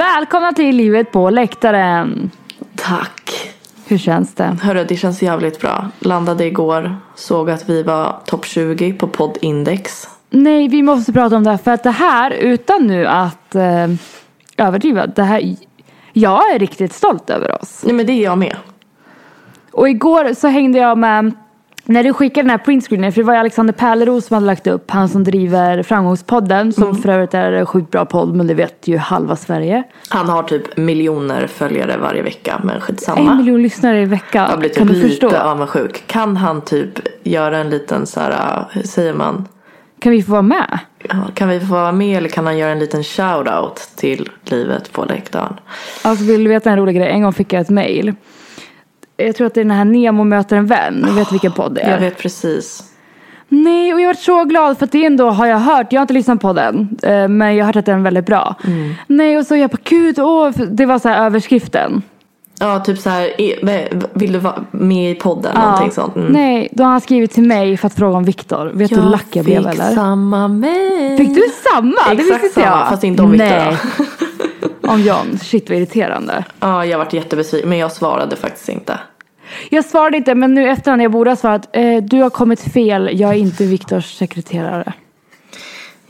Välkomna till Livet på läktaren. Tack. Hur känns det? Hörru, det känns jävligt bra. Landade igår, såg att vi var topp 20 på poddindex. Nej, vi måste prata om det här för att det här, utan nu att eh, överdriva, det här, jag är riktigt stolt över oss. Nej men det är jag med. Och igår så hängde jag med, när du skickade den här printscreenen, för det var ju Alexander Pärleros som hade lagt upp, han som driver Framgångspodden, som för övrigt är en sjukt bra podd, men det vet ju halva Sverige. Han har typ miljoner följare varje vecka, men En skitsamma. miljon lyssnare i veckan, Jag blir typ kan du lite förstå? avundsjuk. Kan han typ göra en liten så här, hur säger man? Kan vi få vara med? Ja, Kan vi få vara med eller kan han göra en liten shout-out till livet på läktaren? Alltså vill du veta en rolig grej? En gång fick jag ett mail. Jag tror att det är den här Nemo möter en vän. Du vet vilken podd det är? Jag vet precis. Nej, och jag var så glad för att det ändå har jag hört. Jag har inte lyssnat på den. eh, Men jag har hört att den är väldigt bra. Mm. Nej, och så jag bara gud, åh. Det var så här överskriften. Ja, typ så här, e- vill du vara med i podden? Någonting sånt. Mm. Nej, då har han skrivit till mig för att fråga om Viktor. Vet du hur lack jag blev eller? samma mail. Fick du samma? det visste Exakt inte jag. fast inte om Viktor Nej. om John. Shit vad irriterande. Ja, jag varit jättebesviken men jag svarade faktiskt inte. Jag svarade inte, men nu efterhand jag borde ha svarat. Eh, du har kommit fel, jag är inte Viktors sekreterare.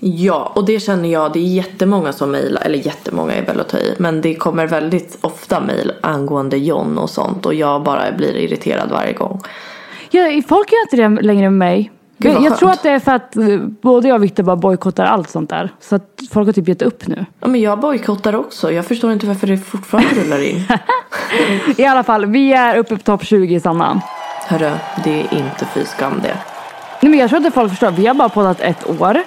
Ja, och det känner jag, det är jättemånga som mejlar, eller jättemånga är väl att ta i, men det kommer väldigt ofta mejl angående John och sånt och jag bara blir irriterad varje gång. Ja, folk gör inte det längre med mig. Gud, vad jag tror att det är för att eh, både jag och Viktor bara bojkottar allt sånt där. Så att folk har typ gett upp nu. Ja, men jag bojkottar också, jag förstår inte varför det fortfarande rullar in. I alla fall, vi är uppe på topp 20 Sanna. Hörru, det är inte fy skam det. Nej, men jag tror inte folk förstår. Vi har bara poddat ett år.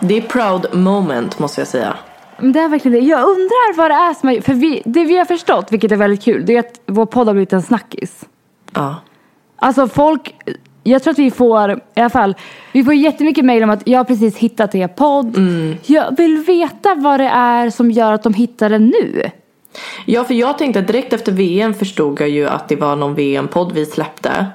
Det är proud moment måste jag säga. Men det är verkligen det. Jag undrar vad det är som är... För vi, det vi har förstått, vilket är väldigt kul, det är att vår podd har blivit en snackis. Ja. Alltså folk, jag tror att vi får, i alla fall, vi får jättemycket mejl om att jag har precis hittat er podd. Jag vill veta vad det är som gör att de hittar den nu. Ja, för jag tänkte att direkt efter VM förstod jag ju att det var någon VM-podd vi släppte.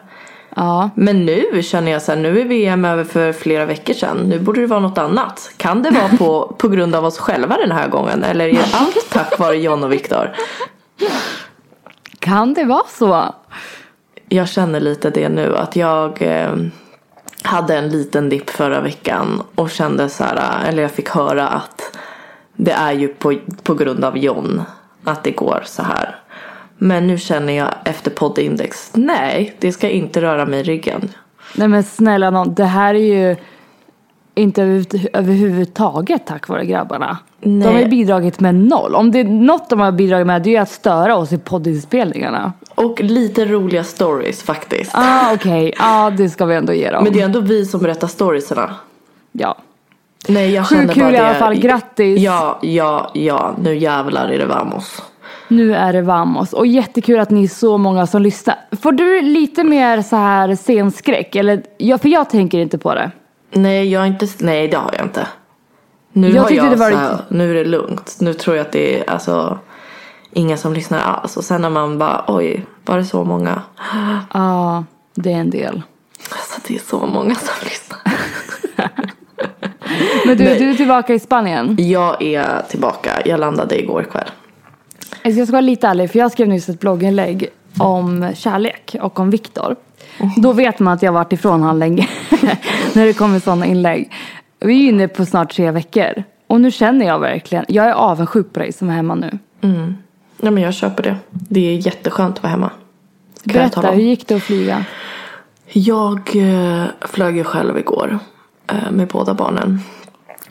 Ja. Men nu känner jag så här, nu är VM över för flera veckor sedan. Nu borde det vara något annat. Kan det vara på, på grund av oss själva den här gången? Eller är allt tack vare John och Viktor? Kan det vara så? Jag känner lite det nu att jag eh, hade en liten dipp förra veckan och kände så här, eller jag fick höra att det är ju på, på grund av John att det går så här. Men nu känner jag efter poddindex, nej, det ska inte röra mig i ryggen. Nej men snälla nån, det här är ju inte över- överhuvudtaget tack vare grabbarna. Nej. De har ju bidragit med noll. Om det är något de har bidragit med det är att störa oss i poddinspelningarna. Och lite roliga stories faktiskt. Ah, okej. Ja, det ska vi ändå ge dem. Men det är ändå vi som berättar storiesarna. Ja. Nej jag Sjukt kul bara i alla fall. Grattis. Ja, ja, ja. Nu jävlar är det vamos. Nu är det Vamos. Och jättekul att ni är så många som lyssnar. Får du lite mer så här scenskräck? Eller, ja, för jag tänker inte på det. Nej, jag inte, nej det har jag inte. Nu Jag har jag det var så här, nu är det lugnt. Nu tror jag att det är alltså ingen som lyssnar alls. Och sen när man bara, oj, var det så många? Ja, det är en del. Alltså det är så många som lyssnar. Men du, Nej. du är tillbaka i Spanien. Jag är tillbaka. Jag landade igår kväll. Jag ska vara lite ärlig, för jag skrev nyss ett blogginlägg om kärlek och om Viktor. Då vet man att jag har varit ifrån han länge. när det kommer sådana inlägg. Vi är inne på snart tre veckor. Och nu känner jag verkligen, jag är avundsjuk på dig som är hemma nu. Ja men jag köper det. Det är jätteskönt att vara hemma. Kan Berätta, hur gick det att flyga? Jag eh, flög ju själv igår med båda barnen.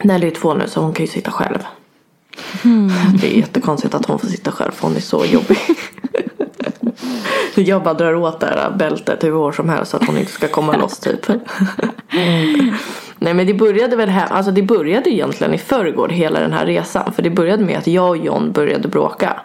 Nelly är två nu så hon kan ju sitta själv. Det är jättekonstigt att hon får sitta själv för hon är så jobbig. jag bara drar åt det här bältet hur hårt som helst så att hon inte ska komma loss typ. Nej men det började väl här, alltså det började egentligen i förrgår hela den här resan. För det började med att jag och John började bråka.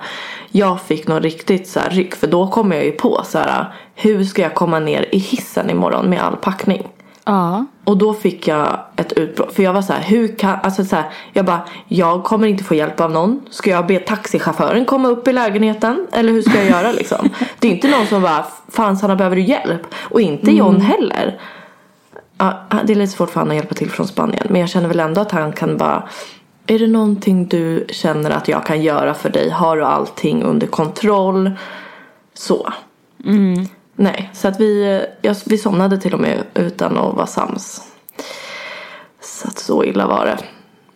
Jag fick någon riktigt så här ryck för då kom jag ju på så här hur ska jag komma ner i hissen imorgon med all packning? Ja. Och då fick jag ett utbrott. För jag var så här, hur kan, alltså så här, jag bara, jag kommer inte få hjälp av någon. Ska jag be taxichauffören komma upp i lägenheten? Eller hur ska jag göra liksom? Det är inte någon som bara, fan Sanna behöver du hjälp? Och inte John heller. Ja, det är lite svårt för honom att hjälpa till från Spanien. Men jag känner väl ändå att han kan bara, är det någonting du känner att jag kan göra för dig? Har du allting under kontroll? Så. Nej, så att vi, jag, vi somnade till och med utan att vara sams. Så att så illa var det.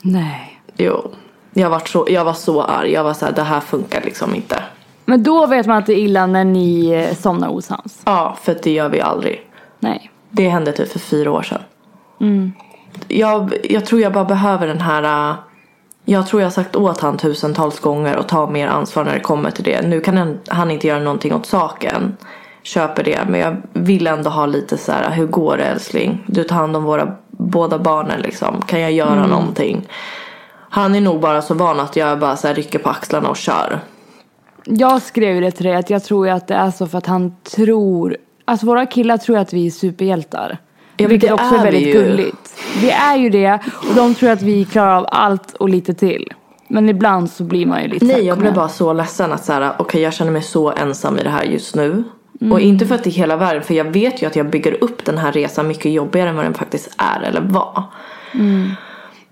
Nej. Jo. Jag var så, jag var så arg. Jag var så här, det här funkar liksom inte. Men då vet man att det är illa när ni eh, somnar osams. Ja, för det gör vi aldrig. Nej. Det hände typ för fyra år sedan. Jag, jag tror jag bara behöver den här... äh, Jag tror jag har sagt åt han tusentals gånger och ta mer ansvar när det kommer till det. Nu kan han, han inte göra någonting åt saken. Köper det. Men jag vill ändå ha lite så här, hur går det älskling? Du tar hand om våra båda barnen liksom. Kan jag göra någonting? Han är nog bara så van att jag bara så här rycker på axlarna och kör. Jag skrev ju det till dig att jag tror att det är så för att han tror, alltså våra killar tror att vi är superhjältar. men vilket också är, är väldigt ju. gulligt. Vi är ju det och de tror att vi klarar av allt och lite till. Men ibland så blir man ju lite Nej, jag blev bara så ledsen att så här, okej jag känner mig så ensam i det här just nu. Mm. Och inte för att det är hela världen, för jag vet ju att jag bygger upp den här resan mycket jobbigare än vad den faktiskt är eller var. Mm.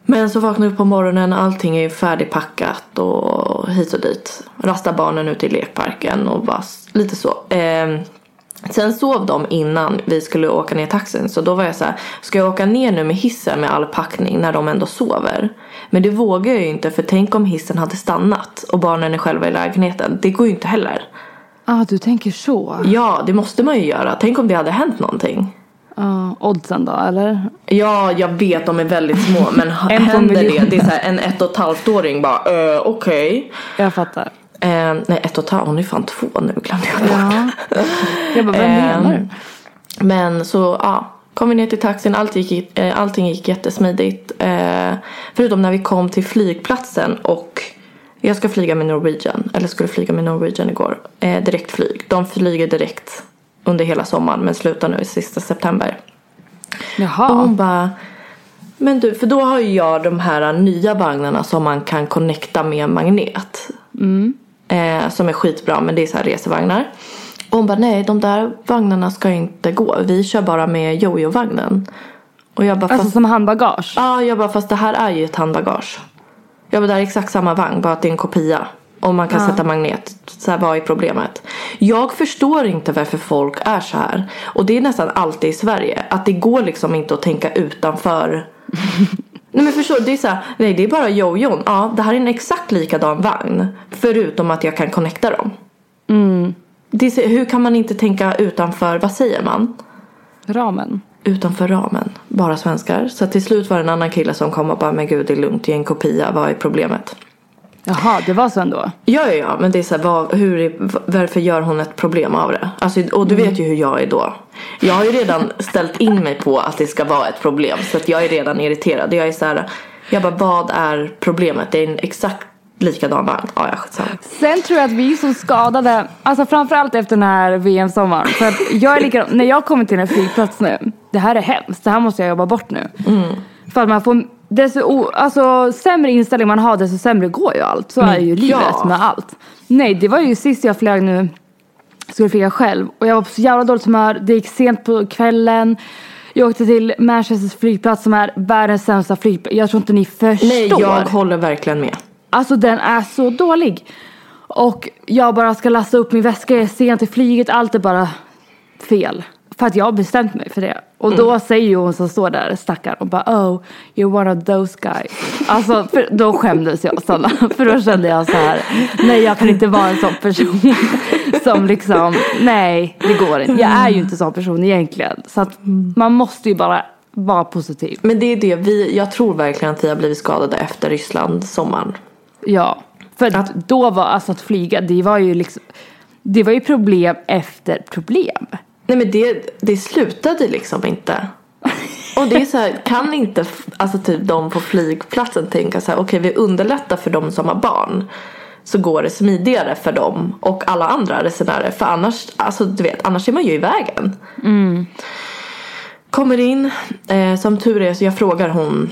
Men så vaknar upp på morgonen, allting är färdigpackat och hit och dit. Rastar barnen ute i lekparken och bara lite så. Ehm, Sen sov de innan vi skulle åka ner i taxin. Så då var jag så här, ska jag åka ner nu med hissen med all packning när de ändå sover? Men det vågar jag ju inte för tänk om hissen hade stannat och barnen är själva i lägenheten. Det går ju inte heller. Ah, du tänker så. Ja, det måste man ju göra. Tänk om det hade hänt någonting. Ja, oddsen då, eller? Ja, jag vet de är väldigt små men händer det? Det är så här, en ett och ett halvt åring bara, uh, okej. Jag fattar. Eh, nej, ett och ett halvt, hon är fan två nu glömde jag. Ja. Jag bara, vem Ehm, menar du? Men så ja, kom vi ner till taxin, allt gick, eh, allting gick jättesmidigt. Eh, förutom när vi kom till flygplatsen och jag ska flyga med Norwegian, eller skulle flyga med Norwegian igår. Eh, direktflyg. De flyger direkt under hela sommaren men slutar nu i sista september. Och Jaha. hon bara men du, för då har ju jag de här nya vagnarna som man kan connecta med magnet. Eh, som är skitbra men det är så här resevagnar. Och hon bara nej de där vagnarna ska inte gå. Vi kör bara med jojo-vagnen. Och jag bara Alltså fast, som handbagage? ja, jag bara fast det här är ju ett handbagage. Jag bara det här är exakt samma vagn bara att det är en kopia. Och man kan sätta magnet. Så här, vad är problemet? Jag förstår inte varför folk är så här. Och det är nästan alltid i Sverige. Att det går liksom inte att tänka utanför. Nej men förstår? Det är så här, nej det är bara jojon. Ja, det här är en exakt likadan vagn. Förutom att jag kan connecta dem. Det är, så- hur kan man inte tänka utanför, vad säger man? Ramen? Utanför ramen. Bara svenskar. Så till slut var det en annan kille som kom och bara, men gud det är lugnt, det är en kopia, vad är problemet? Jaha, det var så ändå. Ja, ja, ja, men det är så här, vad, hur, varför gör hon ett problem av det? Alltså, och du vet ju hur jag är då. Jag har ju redan ställt in mig på att det ska vara ett problem. Så att jag är redan irriterad. Jag är så här, jag bara, vad är problemet? Det är en exakt likadan vagn. Ja, ja, skitsamma. Sen tror jag att vi är så skadade, alltså framförallt efter den här VM-sommaren. För att jag är likadan, när jag kommer till en flygplats nu, det här är hemskt, det här måste jag jobba bort nu. För att man får, desto alltså, sämre inställning man har desto sämre går ju allt. Så är ju livet Ja. med allt. Nej, det var ju sist jag flög nu, skulle flyga själv. Och jag var på så jävla dåligt humör, det gick sent på kvällen. Jag åkte till Manchesters flygplats som är världens sämsta flygplats. Jag tror inte ni förstår. Nej, jag håller verkligen med. Alltså den är så dålig. Och jag bara ska lasta upp min väska, jag är sen till flyget, allt är bara fel. För att jag har bestämt mig för det. Och då säger ju hon som står där, stackaren, och bara oh, you're one of those guys. Alltså för då skämdes jag sådana. För då kände jag så här, nej jag kan inte vara en sån person. Som liksom, nej det går inte. Jag är ju inte sån person egentligen. Så att man måste ju bara vara positiv. Men det är det, vi, jag tror verkligen att vi har blivit skadade efter Ryssland sommaren. Ja, för att då var alltså att flyga, det var ju liksom det var ju problem efter problem. Nej men det, det slutade liksom inte. Och det är så här, kan inte alltså typ de på flygplatsen tänka så här, okej vi underlättar för de som har barn. Så går det smidigare för dem och alla andra resenärer. För annars, alltså du vet, annars är man ju i vägen. Kommer in, eh, som tur är så jag frågar hon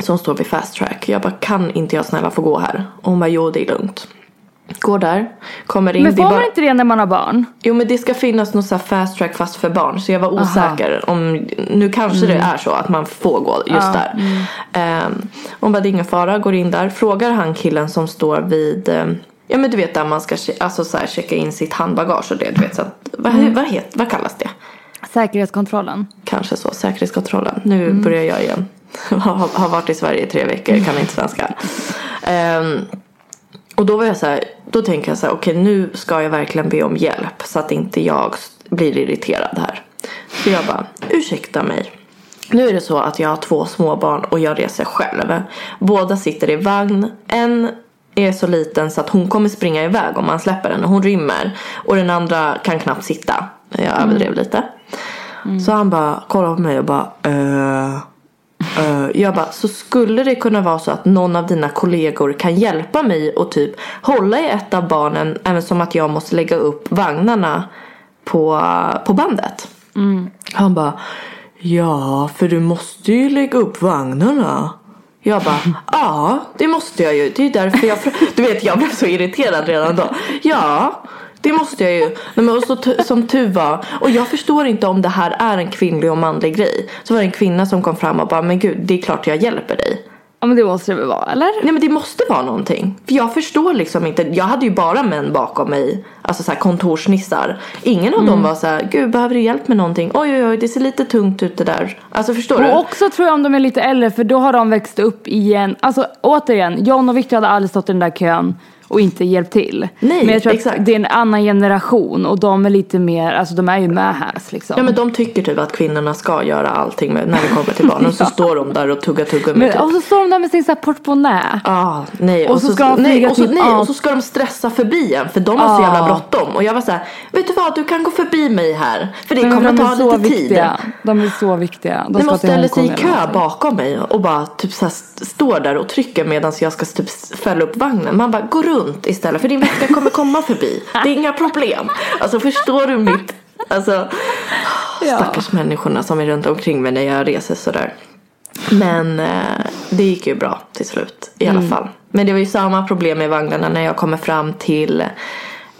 som står vid fast track. Jag bara, kan inte jag snälla få gå här? Och hon bara, jo det är lugnt. Går där, kommer in. Men får bara... man inte det när man har barn? Jo men det ska finnas något så här fast track fast för barn. Så jag var osäker om, nu kanske det är så att man får gå just där. Um, hon bara det är ingen fara, går in där. Frågar han killen som står vid, eh, ja men du vet där man ska alltså, så här, checka in sitt handbagage och det. Du vet, så att, vad, vad, het, vad kallas det? Säkerhetskontrollen. Kanske så, säkerhetskontrollen. Nu börjar jag igen. har, har varit i Sverige i tre veckor, kan inte svenska. Ehm, och då var jag så här, då tänker jag så här, okej nu ska jag verkligen be om hjälp så att inte jag blir irriterad här. Så jag bara, ursäkta mig. Nu är det så att jag har två småbarn och jag reser själv. Båda sitter i vagn. En är så liten så att hon kommer springa iväg om man släpper henne. Hon rymmer. Och den andra kan knappt sitta. Jag överdrev lite. Så han bara kollar på mig och bara eh. Jag bara, så skulle det kunna vara så att någon av dina kollegor kan hjälpa mig och typ hålla i ett av barnen även som att jag måste lägga upp vagnarna på, på bandet. Han bara, ja för du måste ju lägga upp vagnarna. Jag bara, ja det måste jag ju. Det är därför jag, du vet jag blev så irriterad redan då. Ja, det måste jag ju. Nej, men och så som tur var, och jag förstår inte om det här är en kvinnlig och manlig grej. Så var det en kvinna som kom fram och bara, men gud det är klart jag hjälper dig. Ja men det måste det väl vara, eller? Nej men det måste vara någonting. För jag förstår liksom inte. Jag hade ju bara män bakom mig. Alltså så här kontorsnissar. Ingen av dem var så här, gud behöver du hjälp med någonting? Oj oj oj det ser lite tungt ut det där. Alltså förstår du? Och också tror jag om de är lite äldre för då har de växt upp i en, alltså återigen, John och Victor hade aldrig stått i den där kön och inte hjälpt till. Nej, Men jag tror exakt. att det är en annan generation och de är lite mer, alltså de är ju med här liksom. Ja men de tycker typ att kvinnorna ska göra allting med, när det kommer till barnen. Så står de där och tuggar tuggummi Men, typ. och så står de där med sin så här portmonnä. Ah, nej. Och så ska de nej, och så, typ nej, och så ska de stressa förbi en för de har så Ah. jävla bråttom. Och jag var så här, vet du vad du kan gå förbi mig här. För det Men kommer de ta så lite tid. viktiga. De är så viktiga. De Nej, man till ställer sig i kö bakom mig och bara typ så här st- står där och trycker medan jag ska typ fälla upp vagnen. Man bara gå runt istället för din väska kommer komma förbi. Det är inga problem. Alltså förstår du mitt, alltså stackars människorna som är runt omkring mig när jag reser sådär. Men eh, det gick ju bra till slut i alla fall. Men det var ju samma problem med vagnarna när jag kommer fram till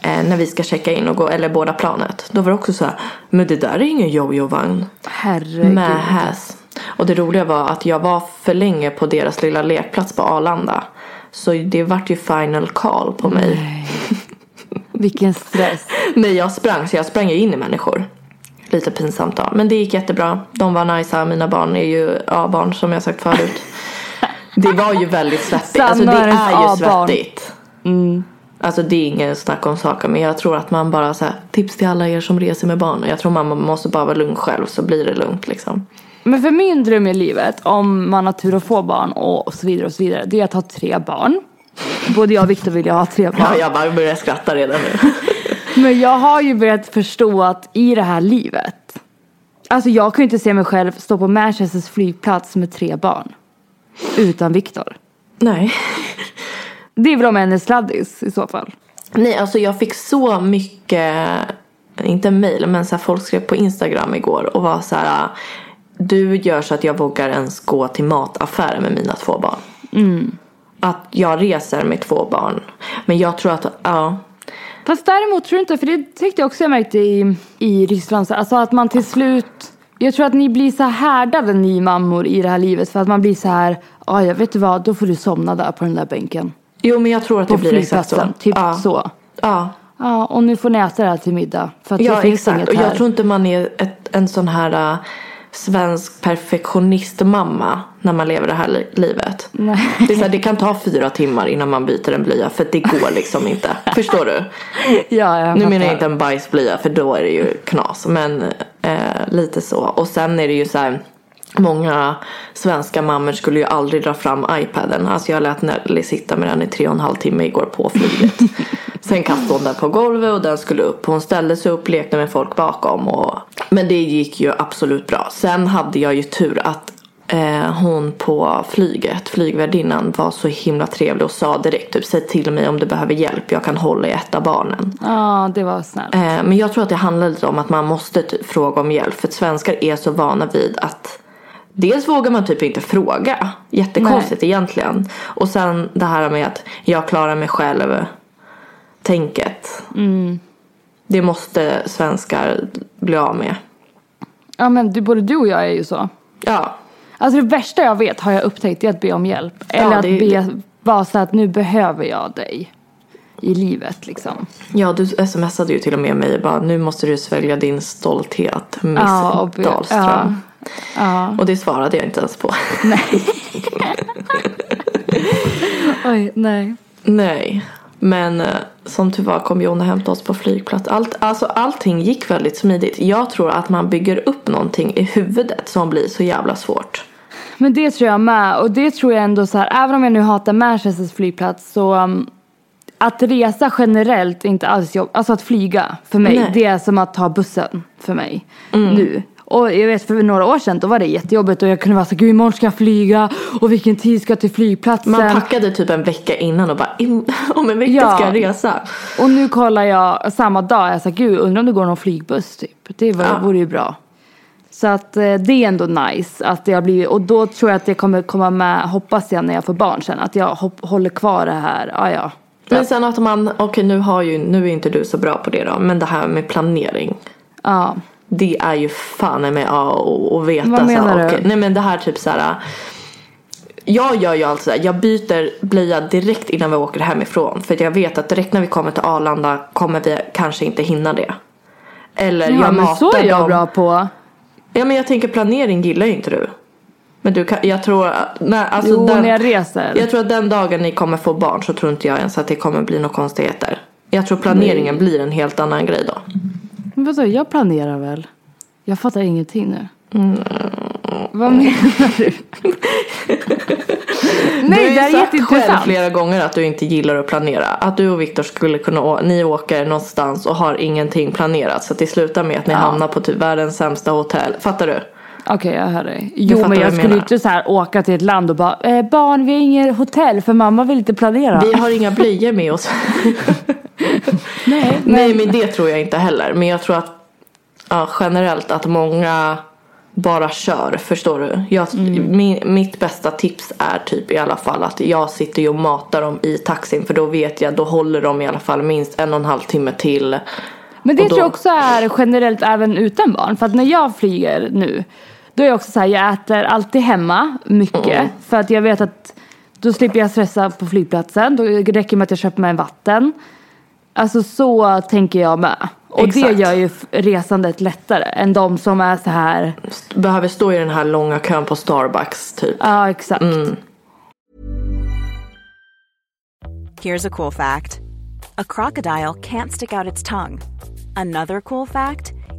eh, när vi ska checka in och gå, eller båda planet. Då var det också så här, men det där är ingen jojo-vagn. Herregud. Med häs. Och det roliga var att jag var för länge på deras lilla lekplats på Arlanda. Så det vart ju final call på mig. Vilken stress. Nej jag sprang så jag sprang ju in i människor. Lite pinsamt då. Men det gick jättebra. De var nice. Mina barn är ju A-barn som jag sagt förut. Det var ju väldigt svettigt. Alltså det är ju svettigt. Alltså det är ingen snack om saker. Men jag tror att man bara så här, tips till alla er som reser med barn. Jag tror man måste bara vara lugn själv så blir det lugnt liksom. Men för min dröm i livet, om man har tur att få barn och så vidare och så vidare, det är att ha tre barn. Både jag och Viktor vill ju ha tre barn. Ja, jag bara börjar skratta redan nu. Men jag har ju börjat förstå att i det här livet. Alltså jag kan ju inte se mig själv stå på Manchesters flygplats med tre barn. Utan Viktor. Nej. Det är väl om en är sladdis i så fall. Nej, alltså jag fick så mycket, inte mejl, men så här, folk skrev på Instagram igår och var så här. Du gör så att jag vågar ens gå till mataffären med mina två barn. Att jag reser med två barn. Men jag tror att, ja. Fast däremot tror jag inte, för det tyckte jag också jag märkte i, i Ryssland. så- Alltså att man till slut, jag tror att ni blir så här härdade ni mammor i det här livet. För att man blir så här, ja jag vet du vad, då får du somna där på den där bänken. Jo, men jag tror att På det blir exakt så. typ ja. så. Ja. Ja, och nu får ni äta det här till middag. För att Ja, det finns exakt. inget Och här. jag tror inte man är ett, en sån här uh, svensk perfektionistmamma när man lever det här li- livet. Nej. Det, är så här, det kan ta fyra timmar innan man byter en blöja för det går liksom inte. Förstår du? Ja, jag Nu menar jag inte en bajsblöja för då är det ju knas. Men eh, lite så. Och sen är det ju så här. Många svenska mammor skulle ju aldrig dra fram iPaden. Alltså jag lät Nelly sitta med den i tre och en halv timme igår på flyget. Sen kastade hon den på golvet och den skulle upp. Hon ställde sig upp, lekte med folk bakom. Och... Men det gick ju absolut bra. Sen hade jag ju tur att eh, hon på flyget, flygvärdinnan, var så himla trevlig och sa direkt typ säg till mig om du behöver hjälp. Jag kan hålla i ett av barnen. Ja, det var snällt. Eh, men jag tror att det handlar lite om att man måste typ fråga om hjälp. För svenskar är så vana vid att Dels vågar man typ inte fråga. Jättekonstigt egentligen. Och sen det här med att jag klarar mig själv. Tänket. Det måste svenskar bli av med. Ja, men du, både du och jag är ju så. Ja. Alltså det värsta jag vet har jag upptäckt är att be om hjälp. Eller att det- be, vara så att nu behöver jag dig. I livet liksom. Ja, du smsade ju till och med mig bara nu måste du svälja din stolthet Miss Ja, Dahlström. ja. Ja. Och det svarade jag inte ens på. Oj, nej. Nej, men eh, som tur var kom Jon och hämtade oss på flygplats. Allt, alltså, allting gick väldigt smidigt. Jag tror att man bygger upp någonting i huvudet som blir så jävla svårt. Men det tror jag med. Och det tror jag ändå så här, även om jag nu hatar Manchesters flygplats så um, att resa generellt är inte alls jobb. Alltså att flyga för mig, Nej. Mm. det är som att ta bussen för mig nu. Och jag vet för några år sedan då var det jättejobbigt och jag kunde vara så gud imorgon ska jag flyga och vilken tid ska jag till flygplatsen. Man packade typ en vecka innan och bara "Im- om en vecka Ja. ska jag resa. Och nu kollar jag samma dag, jag sa gud undrar om det går någon flygbuss typ. Det var, Ja. vore ju bra. Så att eh, det är ändå nice att det har blivit, och då tror jag att det kommer komma med, hoppas jag när jag får barn sen, att jag hopp, håller kvar det här, ah, ja. Men sen att man, okej nu har ju, nu är inte du så bra på det då, men det här med planering. Ja. Det är ju fan med A och, veta Vad menar du? okej, Nej men det här typ så här. Jag gör ju alltså jag byter blöja direkt innan vi åker hemifrån. För att jag vet att direkt när vi kommer till Arlanda kommer vi kanske inte hinna det. Eller Ja jag matar så är jag dem. bra på. Ja men jag tänker planering gillar ju inte du. Men du kan, jag tror att, nej, alltså Jo den, när jag reser. jag tror att den dagen ni kommer få barn så tror inte jag ens att det kommer bli några konstigheter. Jag tror planeringen blir en helt annan grej då. Men vadå, jag planerar väl? Jag fattar ingenting nu. Mm. Vad menar du? du Nej har det är ju sagt själv jätteintressant. flera gånger att du inte gillar att planera. Att du och Viktor skulle kunna, ni åker någonstans och har ingenting planerat. Så att det slutar med att ni hamnar på typ världens sämsta hotell. Fattar du? Okej jag hör dig. Jo men jag skulle menar. inte så här åka till ett land och bara eh, barn vi har inget hotell för mamma vill inte planera. Vi har inga blöjor med oss. Nej, Nej men det tror jag inte heller. Men jag tror att ja, generellt att många bara kör. Förstår du? Jag, Mm. min, mitt bästa tips är typ i alla fall att jag sitter ju och matar dem i taxin. För då vet jag, då håller de i alla fall minst en och en halv timme till. Men det då- tror jag också är generellt även utan barn. För att när jag flyger nu, då är jag också så här, jag äter alltid hemma mycket. Mm. För att jag vet att då slipper jag stressa på flygplatsen. Då räcker det med att jag köper mig en vatten. Alltså så tänker jag med. Och det Exakt. gör ju resandet lättare än de som är så här, Behöver stå i den här långa kön på Starbucks typ. ja exakt. Here's a cool fact a crocodile can't stick out its tongue. Another cool fact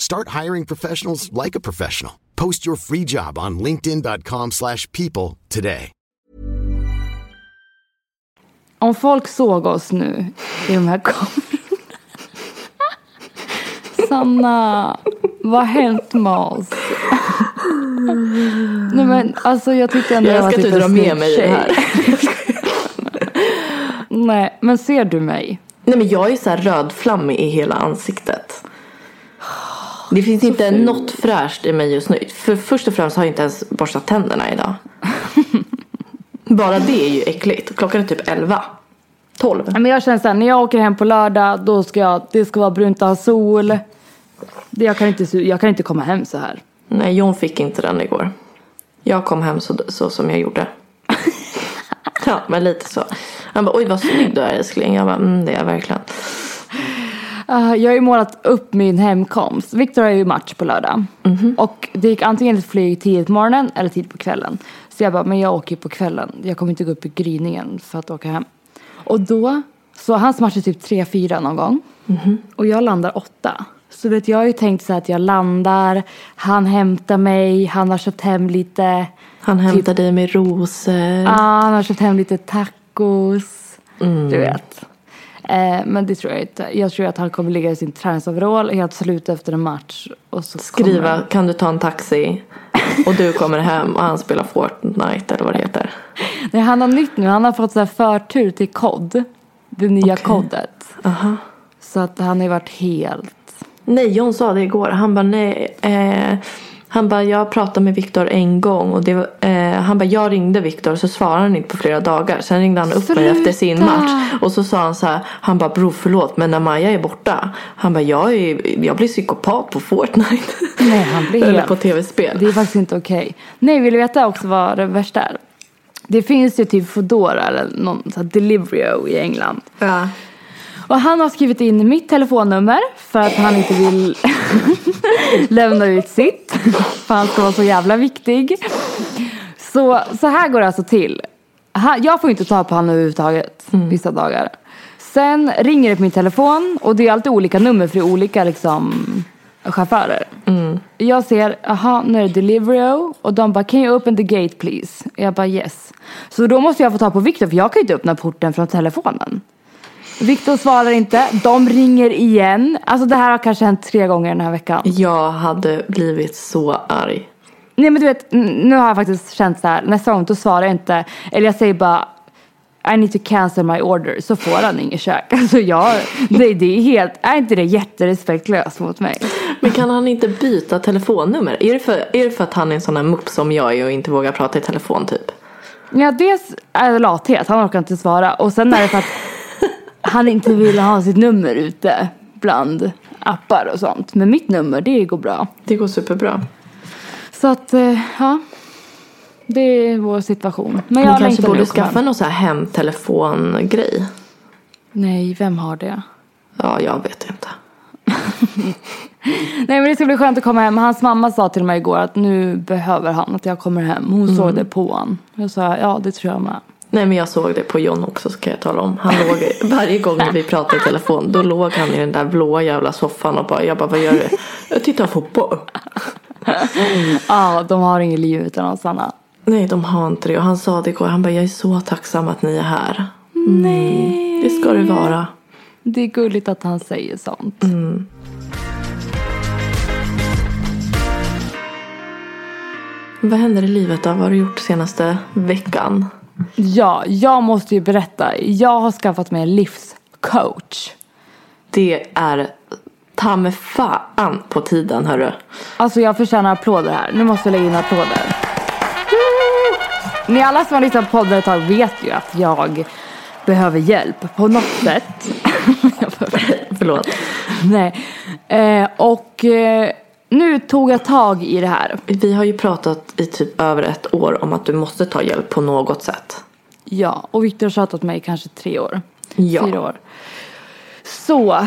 Start hiring professionals like a professional. Post your free job on linkedin.com/people slash people today. Om folk såg oss nu i de här kamerorna. Sanna, vad har hänt med oss? Nej men alltså jag tyckte ändå Jag var ska typ inte en dra med snygg mig tjej. här. Nej men ser du mig? Nej men jag är så här rödflammig i hela ansiktet. Det finns inte ful. något fräscht i mig just nu. För först och främst har jag inte ens borstat tänderna idag. Bara det är ju äckligt. Klockan är typ 11. 12. Nej, Men jag känner såhär, när jag åker hem på lördag då ska jag, det ska vara brunt av sol. Jag kan, inte, jag kan inte komma hem så här. Nej, John fick inte den igår. Jag kom hem så, så som jag gjorde. ja, men lite så. Han bara, oj vad snygg du är älskling. Jag bara, mm det är jag verkligen. Uh, jag har ju målat upp min hemkomst. Viktor har ju match på lördag. Och det gick antingen ett flyg tidigt på morgonen eller tidigt på kvällen. Så jag bara, men jag åker ju på kvällen. Jag kommer inte gå upp i gryningen för att åka hem. Och då, så hans match är typ 3-4 någon gång. Och jag landar 8. Så vet jag har ju tänkt så att jag landar, han hämtar mig, han har köpt hem lite Han hämtar dig med rosor. Ja, han har köpt hem lite tacos. Du vet. Eh, men det tror jag inte. Jag tror att han kommer ligga i sin träningsoverall helt slut efter en match. Och så Skriva, Kommer... kan du ta en taxi? Och du kommer hem och han spelar Fortnite eller vad det heter. Nej, han har nytt nu. Han har fått så här förtur till kod. Det nya Okej. kodet. Aha. Så att han har ju varit helt... Nej, John sa det igår. Han bara, nej. Eh, han bara, jag pratade med Viktor en gång. Och det var, eh, han bara, jag ringde Viktor så svarade han inte på flera dagar. Sen ringde han upp mig Sluta! efter sin match. Och så sa han så här, han bara, bror förlåt men när Maja är borta. Han bara, jag, är, jag blir psykopat på Fortnite. Nej, han blir Eller på tv-spel. Det är faktiskt inte okej. Nej, vill du veta också vad det värsta är? Det finns ju typ Foodora eller någon så här Deliveroo i England. Ja. Och han har skrivit in mitt telefonnummer för att han inte vill lämna ut sitt. För han ska vara så jävla viktig. Så, så här går det alltså till. Jag får inte ta på honom överhuvudtaget vissa dagar. Sen ringer det på min telefon och det är alltid olika nummer för det är olika liksom, chaufförer. Jag ser, aha nu är det Deliveroo och de bara can you open the gate please? Jag bara yes. Så då måste jag få ta på Viktor för jag kan ju inte öppna porten från telefonen. Viktor svarar inte, de ringer igen. Alltså det här har kanske hänt tre gånger den här veckan. Jag hade blivit så arg. Nej men du vet, nu har jag faktiskt känt så här, nästa gång då svarar jag inte. Eller jag säger bara I need to cancel my order. Så får han inget kök. Alltså jag, det, det är helt, är inte det jätterespektlöst mot mig? Men kan han inte byta telefonnummer? Är det, för, är det för att han är en sån här mupp som jag är och inte vågar prata i telefon typ? Ja dels är det lathet, han orkar inte svara. Och sen är det för att han inte vill ha sitt nummer ute bland appar och sånt. Men mitt nummer, det går bra. Det går superbra. Så att, eh, ja. Det är vår situation. Men jag kanske borde skaffa någon så här hemtelefongrej. Nej, vem har det? Ja, jag vet inte. Nej men det ska bli skönt att komma hem. Hans mamma sa till mig igår att nu behöver han att jag kommer hem. Hon såg det på honom. Jag sa ja det tror jag med. Nej men jag såg det på John också så kan jag tala om. Han låg, varje gång vi pratade i telefon då låg han i den där blåa jävla soffan och bara, jag bara vad gör du? Jag tittar fotboll. Ja, de har inget liv utan oss Anna. Nej de har inte det och han sa det igår, han bara jag är så tacksam att ni är här. Nej. Det ska det vara. Det är gulligt att han säger sånt. Vad händer i livet då? Vad har du gjort senaste veckan? Ja, jag måste ju berätta. Jag har skaffat mig en livscoach. Det är ta med fan på tiden hörru. Alltså jag förtjänar applåder här. Nu måste jag lägga in applåder. Ni alla som har lyssnat på podden ett tag vet ju att jag behöver hjälp på något sätt. Förlåt. Nej. Eh, och eh, nu tog jag tag i det här. Vi har ju pratat i typ över ett år om att du måste ta hjälp på något sätt. Ja, och Viktor har tjatat mig i kanske tre år. Ja. Fyra år. Så,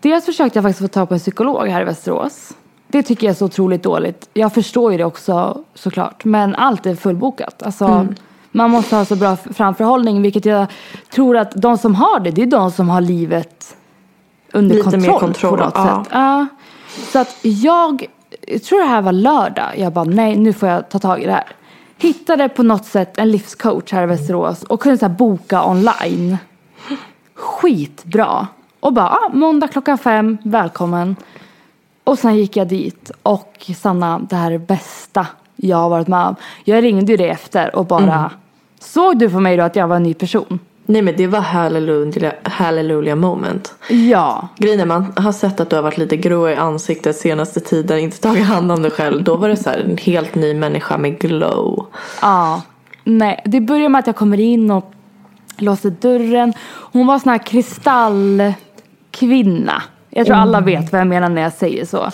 dels försökte jag faktiskt få tag på en psykolog här i Västerås. Det tycker jag är så otroligt dåligt. Jag förstår ju det också såklart. Men allt är fullbokat. Alltså, Mm. Man måste ha så bra framförhållning. Vilket jag tror att de som har det, det är de som har livet under Lite mer kontroll, kontroll, på något ja. sätt. Ja. Så att jag, jag tror det här var lördag. Jag bara nej nu får jag ta tag i det här. Hittade på något sätt en livscoach här i Västerås och kunde så boka online. Skitbra. Och bara ah, måndag klockan fem, välkommen. Och sen gick jag dit och Sanna, det här är det bästa jag har varit med om. Jag ringde ju dig efter och bara Mm. Såg du på mig då att jag var en ny person? Nej men det var hallelujah, hallelujah moment. Ja. Grejen är man har sett att du har varit lite grå i ansiktet senaste tiden, inte tagit hand om dig själv. Då var det så här en helt ny människa med glow. Ja. Nej, det börjar med att jag kommer in och låser dörren. Hon var sån här kristallkvinna. Jag tror alla vet vad jag menar när jag säger så.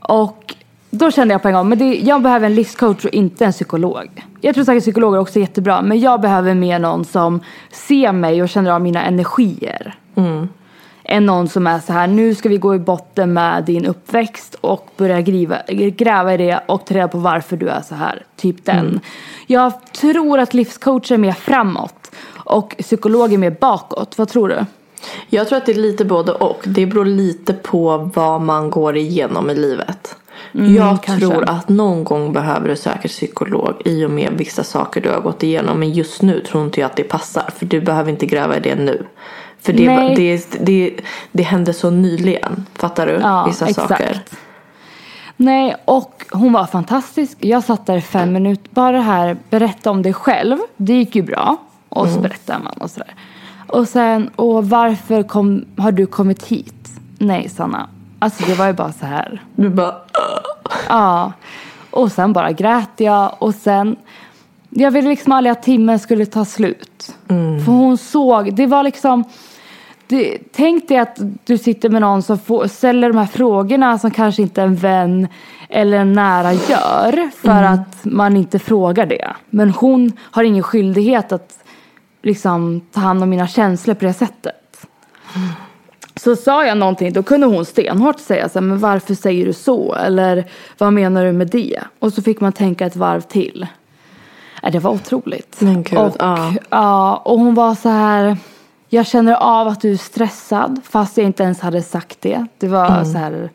Och då kände jag på en gång, men det, jag behöver en livscoach och inte en psykolog. Jag tror säkert psykologer också är jättebra, men jag behöver mer någon som ser mig och känner av mina energier. Än någon som är så här, nu ska vi gå i botten med din uppväxt och börja griva, gräva i det och ta reda på varför du är så här. Typ den. Jag tror att livscoach är mer framåt och psykolog är mer bakåt. Vad tror du? Jag tror att det är lite både och. Det beror lite på vad man går igenom i livet. Jag kanske. tror att någon gång behöver du säkert psykolog i och med vissa saker du har gått igenom. Men just nu tror inte jag att det passar. För du behöver inte gräva i det nu. För det, Nej. det, det, det hände så nyligen. Fattar du? Ja, vissa exakt. saker. Nej, och hon var fantastisk. Jag satt där i fem minuter. Bara det här, berätta om dig själv. Det gick ju bra. Och så berättar man och sådär. Och sen, och varför kom, har du kommit hit? Nej, Sanna. Alltså det var ju bara så här. Du bara Ja. Och sen bara grät jag. Och sen, jag ville liksom aldrig att timmen skulle ta slut. För hon såg, det var liksom, det, tänk dig att du sitter med någon som får, ställer de här frågorna som kanske inte en vän eller en nära gör. För att man inte frågar det. Men hon har ingen skyldighet att liksom ta hand om mina känslor på det sättet. Så sa jag någonting, då kunde hon stenhårt säga så här, men varför säger du så? Eller vad menar du med det? Och så fick man tänka ett varv till. Äh, det var otroligt. Men gud, och, ja. ja, och hon var så här, jag känner av att du är stressad fast jag inte ens hade sagt det. Det var Mm. så här,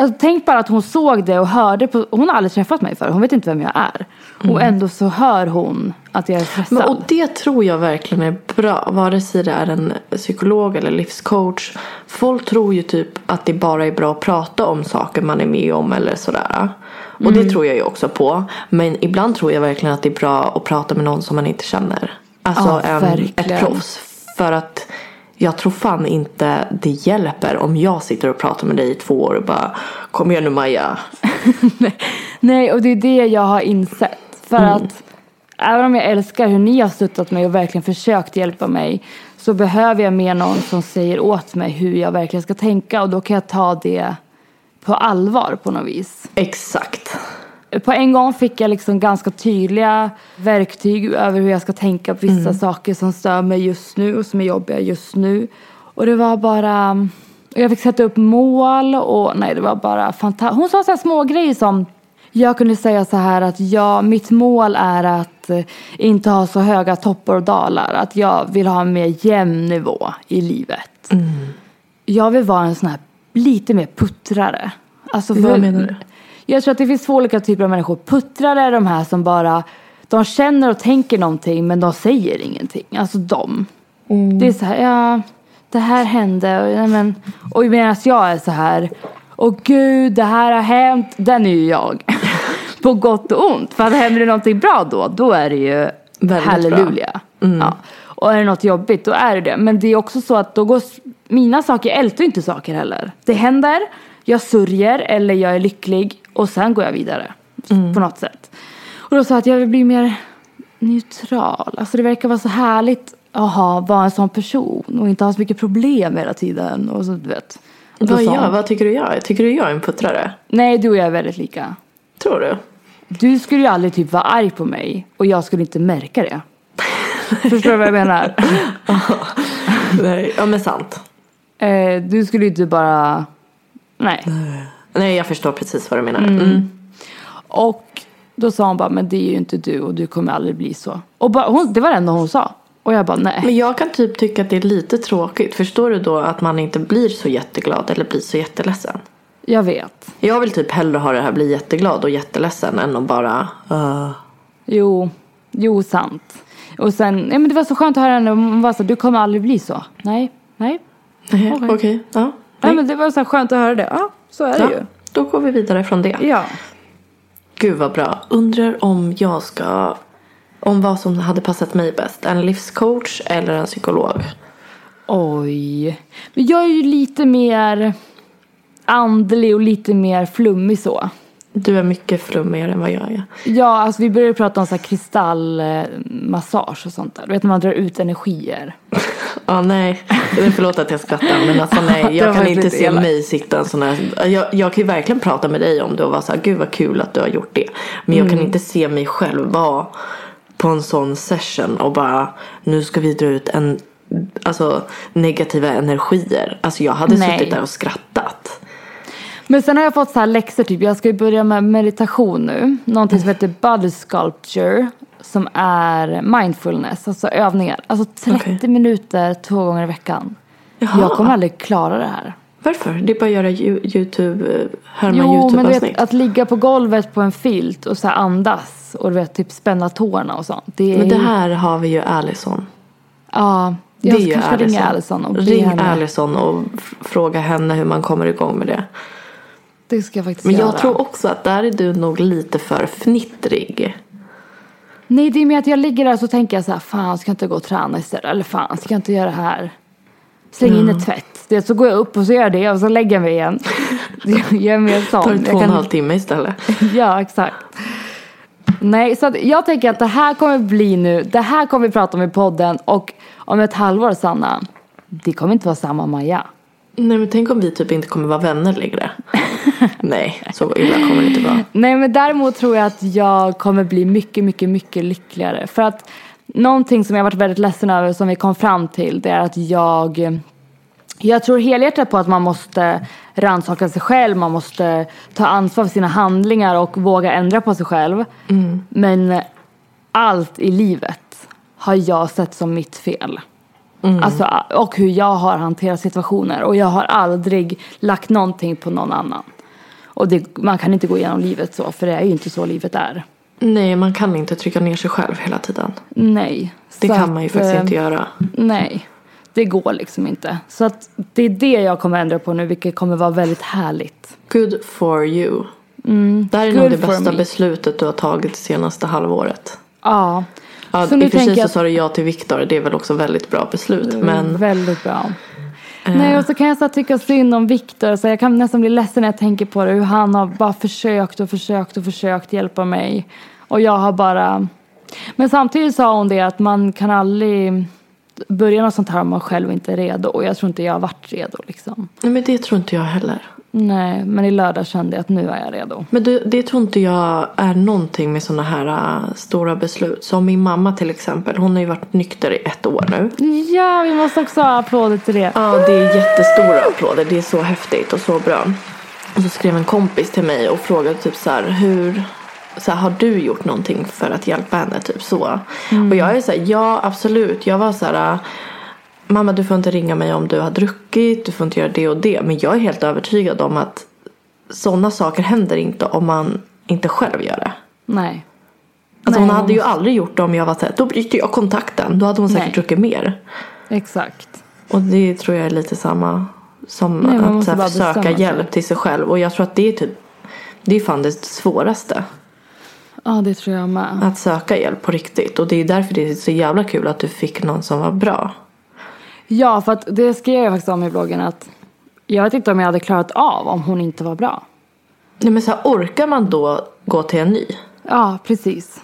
alltså, tänk bara att hon såg det och hörde, på, hon har aldrig träffat mig förr, hon vet inte vem jag är. Och ändå så hör hon att jag är stressad. Mm. Men, och det tror jag verkligen är bra. Vare sig det är en psykolog eller livscoach. Folk tror ju typ att det bara är bra att prata om saker man är med om eller sådär. Och Mm. det tror jag ju också på. Men ibland tror jag verkligen att det är bra att prata med någon som man inte känner. Alltså Ja, en, ett proffs. För att jag tror fan inte det hjälper om jag sitter och pratar med dig i två år och bara Kom igen nu Maja. Nej, och det är det jag har insett. För Mm. att även om jag älskar hur ni har stöttat mig och verkligen försökt hjälpa mig så behöver jag mer någon som säger åt mig hur jag verkligen ska tänka och då kan jag ta det på allvar på något vis. Exakt. På en gång fick jag liksom ganska tydliga verktyg över hur jag ska tänka på vissa saker som stör mig just nu och som är jobbiga just nu. Och det var bara... Jag fick sätta upp mål och nej det var bara fantastiskt. Hon sa så här små grejer som jag kunde säga så här att ja, mitt mål är att eh, inte ha så höga toppar och dalar. Att jag vill ha en mer jämn nivå i livet. Jag vill vara en sån här lite mer puttrare. Alltså för, Vad menar du? Jag tror att det finns två olika typer av människor. Puttrare är de här som bara de känner och tänker någonting men de säger ingenting. Alltså de. Det är så här, ja, det här hände. Och, men, och medan jag är så här, åh gud, det här har hänt. Den är ju jag. På gott och ont. För att händer det någonting bra då, då är det ju Väldigt halleluja. Ja. Och är det något jobbigt, då är det det. Men det är också så att då går, mina saker ältar ju inte saker heller. Det händer, jag sörjer eller jag är lycklig och sen går jag vidare. På något sätt. Och då sa jag att jag vill bli mer neutral. Alltså det verkar vara så härligt att ha, vara en sån person och inte ha så mycket problem hela tiden. Och så, du vet. Och Vad, jag, vad tycker du jag är? Tycker du jag är en puttrare? Nej, du och jag är väldigt lika. Tror du? Du skulle ju aldrig typ vara arg på mig och jag skulle inte märka det. Förstår du vad jag menar? Ja men sant. Eh, du skulle ju inte bara... Nej. Nej, jag förstår precis vad du menar. Mm. Och då sa hon bara, men det är ju inte du och du kommer aldrig bli så. Och bara, hon, det var det enda hon sa. Och jag bara, nej. Men jag kan typ tycka att det är lite tråkigt. Förstår du då att man inte blir så jätteglad eller blir så jätteledsen? Jag vet. Jag vill typ hellre ha det här bli jätteglad och jätteledsen än att bara... Uh. Jo, jo sant. Och sen, ja, men det var så skönt att höra henne. Hon var så, du kommer aldrig bli så. Nej, nej. Okej. okej. Ja, Nej. men det var så skönt att höra det. Ja, så är det ja, ju. då går vi vidare från det. Ja. Gud vad bra. Undrar om jag ska... Om vad som hade passat mig bäst. En livscoach eller en psykolog? Oj. Men jag är ju lite mer andlig och lite mer flummig så. Du är mycket flummigare än vad jag är. Ja, alltså vi började prata om så här kristallmassage och sånt där. Du vet när man drar ut energier. Ja, nej. Förlåt att jag skrattar. Men alltså nej. Jag kan inte se elakt. mig sitta en sån här. Jag, jag kan ju verkligen prata med dig om det och vara så här. Gud vad kul att du har gjort det. Men jag Mm. kan inte se mig själv vara på en sån session och bara. Nu ska vi dra ut en. Alltså negativa energier. Alltså jag hade Nej. suttit där och skrattat. Men sen har jag fått så här läxor typ. Jag ska ju börja med meditation nu. Någonting som heter body sculpture. Som är mindfulness, alltså övningar. Alltså 30 Okej. minuter två gånger i veckan. Jaha. Jag kommer aldrig klara det här. Varför? Det är bara att göra Yo- Youtube. eh, Härma Jo, men du vet att ligga på golvet på en filt och så andas. Och du vet typ spänna tårna och sånt. Det är Men det här har vi ju Allison. Ja, Det jag ju kanske ska ringa Allison och Ring henne. Allison och fråga henne hur man kommer igång med det. Det ska jag faktiskt Men göra. jag tror också att där är du nog lite för fnittrig. Nej, det är mer att jag ligger där och så tänker jag så här, fan ska jag inte gå och träna istället? Eller fan ska jag inte göra det här? Släng in ett tvätt. Det, så går jag upp och så gör jag det och så lägger jag mig igen. jag är mer sån. Tar det två och en kan- halv timme istället. Ja, exakt. Nej, så att jag tänker att det här kommer bli nu, det här kommer vi prata om i podden och om ett halvår Sanna, det kommer inte vara samma Maja. Nej men tänk om vi typ inte kommer vara vänner längre. Nej, så illa kommer det inte vara. Nej men däremot tror jag att jag kommer bli mycket, mycket, mycket lyckligare. För att någonting som jag varit väldigt ledsen över som vi kom fram till det är att jag jag tror helhjärtat på att man måste rannsaka sig själv, man måste ta ansvar för sina handlingar och våga ändra på sig själv. Men allt i livet har jag sett som mitt fel. Alltså, och hur jag har hanterat situationer. Och jag har aldrig lagt någonting på någon annan. Och det, man kan inte gå igenom livet så, för det är ju inte så livet är. Nej, man kan inte trycka ner sig själv hela tiden. Nej. Det kan man ju att, faktiskt eh, inte göra. Nej, det går liksom inte. Så att det är det jag kommer ändra på nu, vilket kommer vara väldigt härligt. Good for you. Det här är nog det bästa me. beslutet du har tagit det senaste halvåret. Ja. Ja, Så I nu och för sig så sa du ja till Viktor. Det är väl också väldigt bra beslut. Men Väldigt bra. Nej, och så kan jag så tycka synd om Viktor. Så jag kan nästan bli ledsen när jag tänker på det. Hur han har bara försökt och försökt och försökt hjälpa mig. Och jag har bara... Men samtidigt sa hon det att man kan aldrig börja något sånt här om man själv inte är redo. Och jag tror inte jag har varit redo liksom. Nej, men det tror inte jag heller. Nej, men i lördag kände jag att nu är jag redo. Men du, det tror inte jag är någonting med sådana här äh, stora beslut. Som min mamma till exempel. Hon har ju varit nykter i ett år nu. Ja, vi måste också ha applåder till det. Ja, det är jättestora applåder. Det är så häftigt och så bra. Och så skrev en kompis till mig och frågade typ så här hur, så här, har du gjort någonting för att hjälpa henne? Typ så. Mm. Och jag är så här, ja absolut. Jag var så här, mamma du får inte ringa mig om du har druckit, du får inte göra det och det. Men jag är helt övertygad om att sådana saker händer inte om man inte själv gör det. Nej. Alltså Nej, hon hade ju aldrig gjort det om jag var såhär, då bryter jag kontakten. Då hade hon säkert Nej. druckit mer. Exakt. Och det tror jag är lite samma som Nej, att så här, söka hjälp till sig själv. Och jag tror att det är typ, det är fan det svåraste. Ja, det tror jag med. Att söka hjälp på riktigt. Och det är därför det är så jävla kul att du fick någon som var bra. Ja, för att det skrev jag faktiskt om i bloggen att jag vet inte om jag hade klarat av om hon inte var bra. Nej men så här, orkar man då gå till en ny? Ja, precis.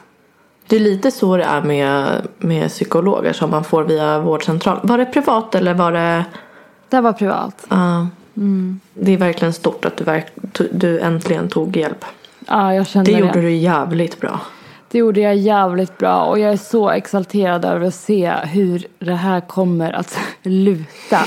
Det är lite så det är med, med psykologer som man får via vårdcentral. Var det privat eller var det? Det var privat. Ja. Det är verkligen stort att du, verk, du äntligen tog hjälp. Ja, jag kände Det det. gjorde du jävligt bra. Det gjorde jag jävligt bra och jag är så exalterad över att se hur det här kommer att luta.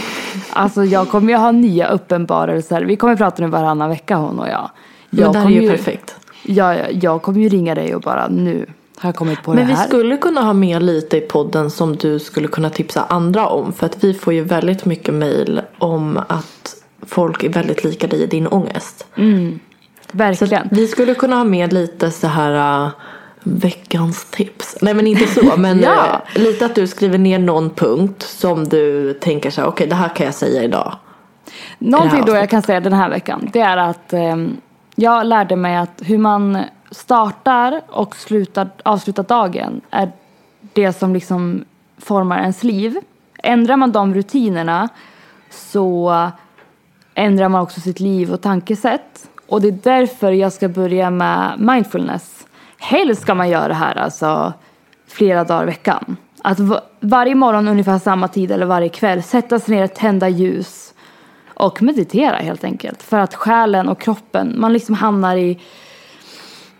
Alltså jag kommer ju ha nya uppenbarelser. Vi kommer prata nu varannan vecka hon och jag. Men jag det här är kommer ju perfekt. Ja, jag, kommer ju ringa dig och bara nu har jag kommit på Men det vi här. skulle kunna ha med lite i podden som du skulle kunna tipsa andra om. För att vi får ju väldigt mycket mail om att folk är väldigt lika dig i din ångest. Så Verkligen. att vi skulle kunna ha med lite så här uh, veckans tips. Nej men inte så men Ja. uh, lite att du skriver ner någon punkt som du tänker så här okej det här kan jag säga idag. Någonting då jag kan säga den här veckan. Det är att ehm, jag lärde mig att hur man startar och slutar, avslutar dagen är det som liksom formar ens liv. Ändrar man de rutinerna så ändrar man också sitt liv och tankesätt. Och det är därför jag ska börja med mindfulness. Helst ska man göra det här alltså flera dagar i veckan. Att va- varje morgon ungefär samma tid eller varje kväll sätta sig ner, tända ljus och meditera helt enkelt. För att själen och kroppen, man liksom hamnar i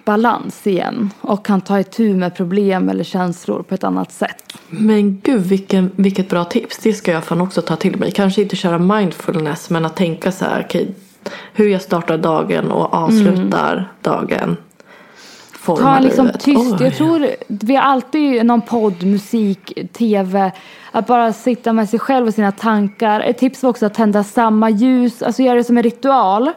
balans igen och kan ta itu med problem eller känslor på ett annat sätt. Men gud vilken, vilket bra tips. Det ska jag fan också ta till mig. Kanske inte köra mindfulness men att tänka så här okej hur jag startar dagen och avslutar dagen. Formar Ta liksom livet. tyst. Oj. Jag tror vi har alltid någon podd, musik, tv. Att bara sitta med sig själv och sina tankar. Ett tips var också att tända samma ljus. Alltså göra det som en ritual.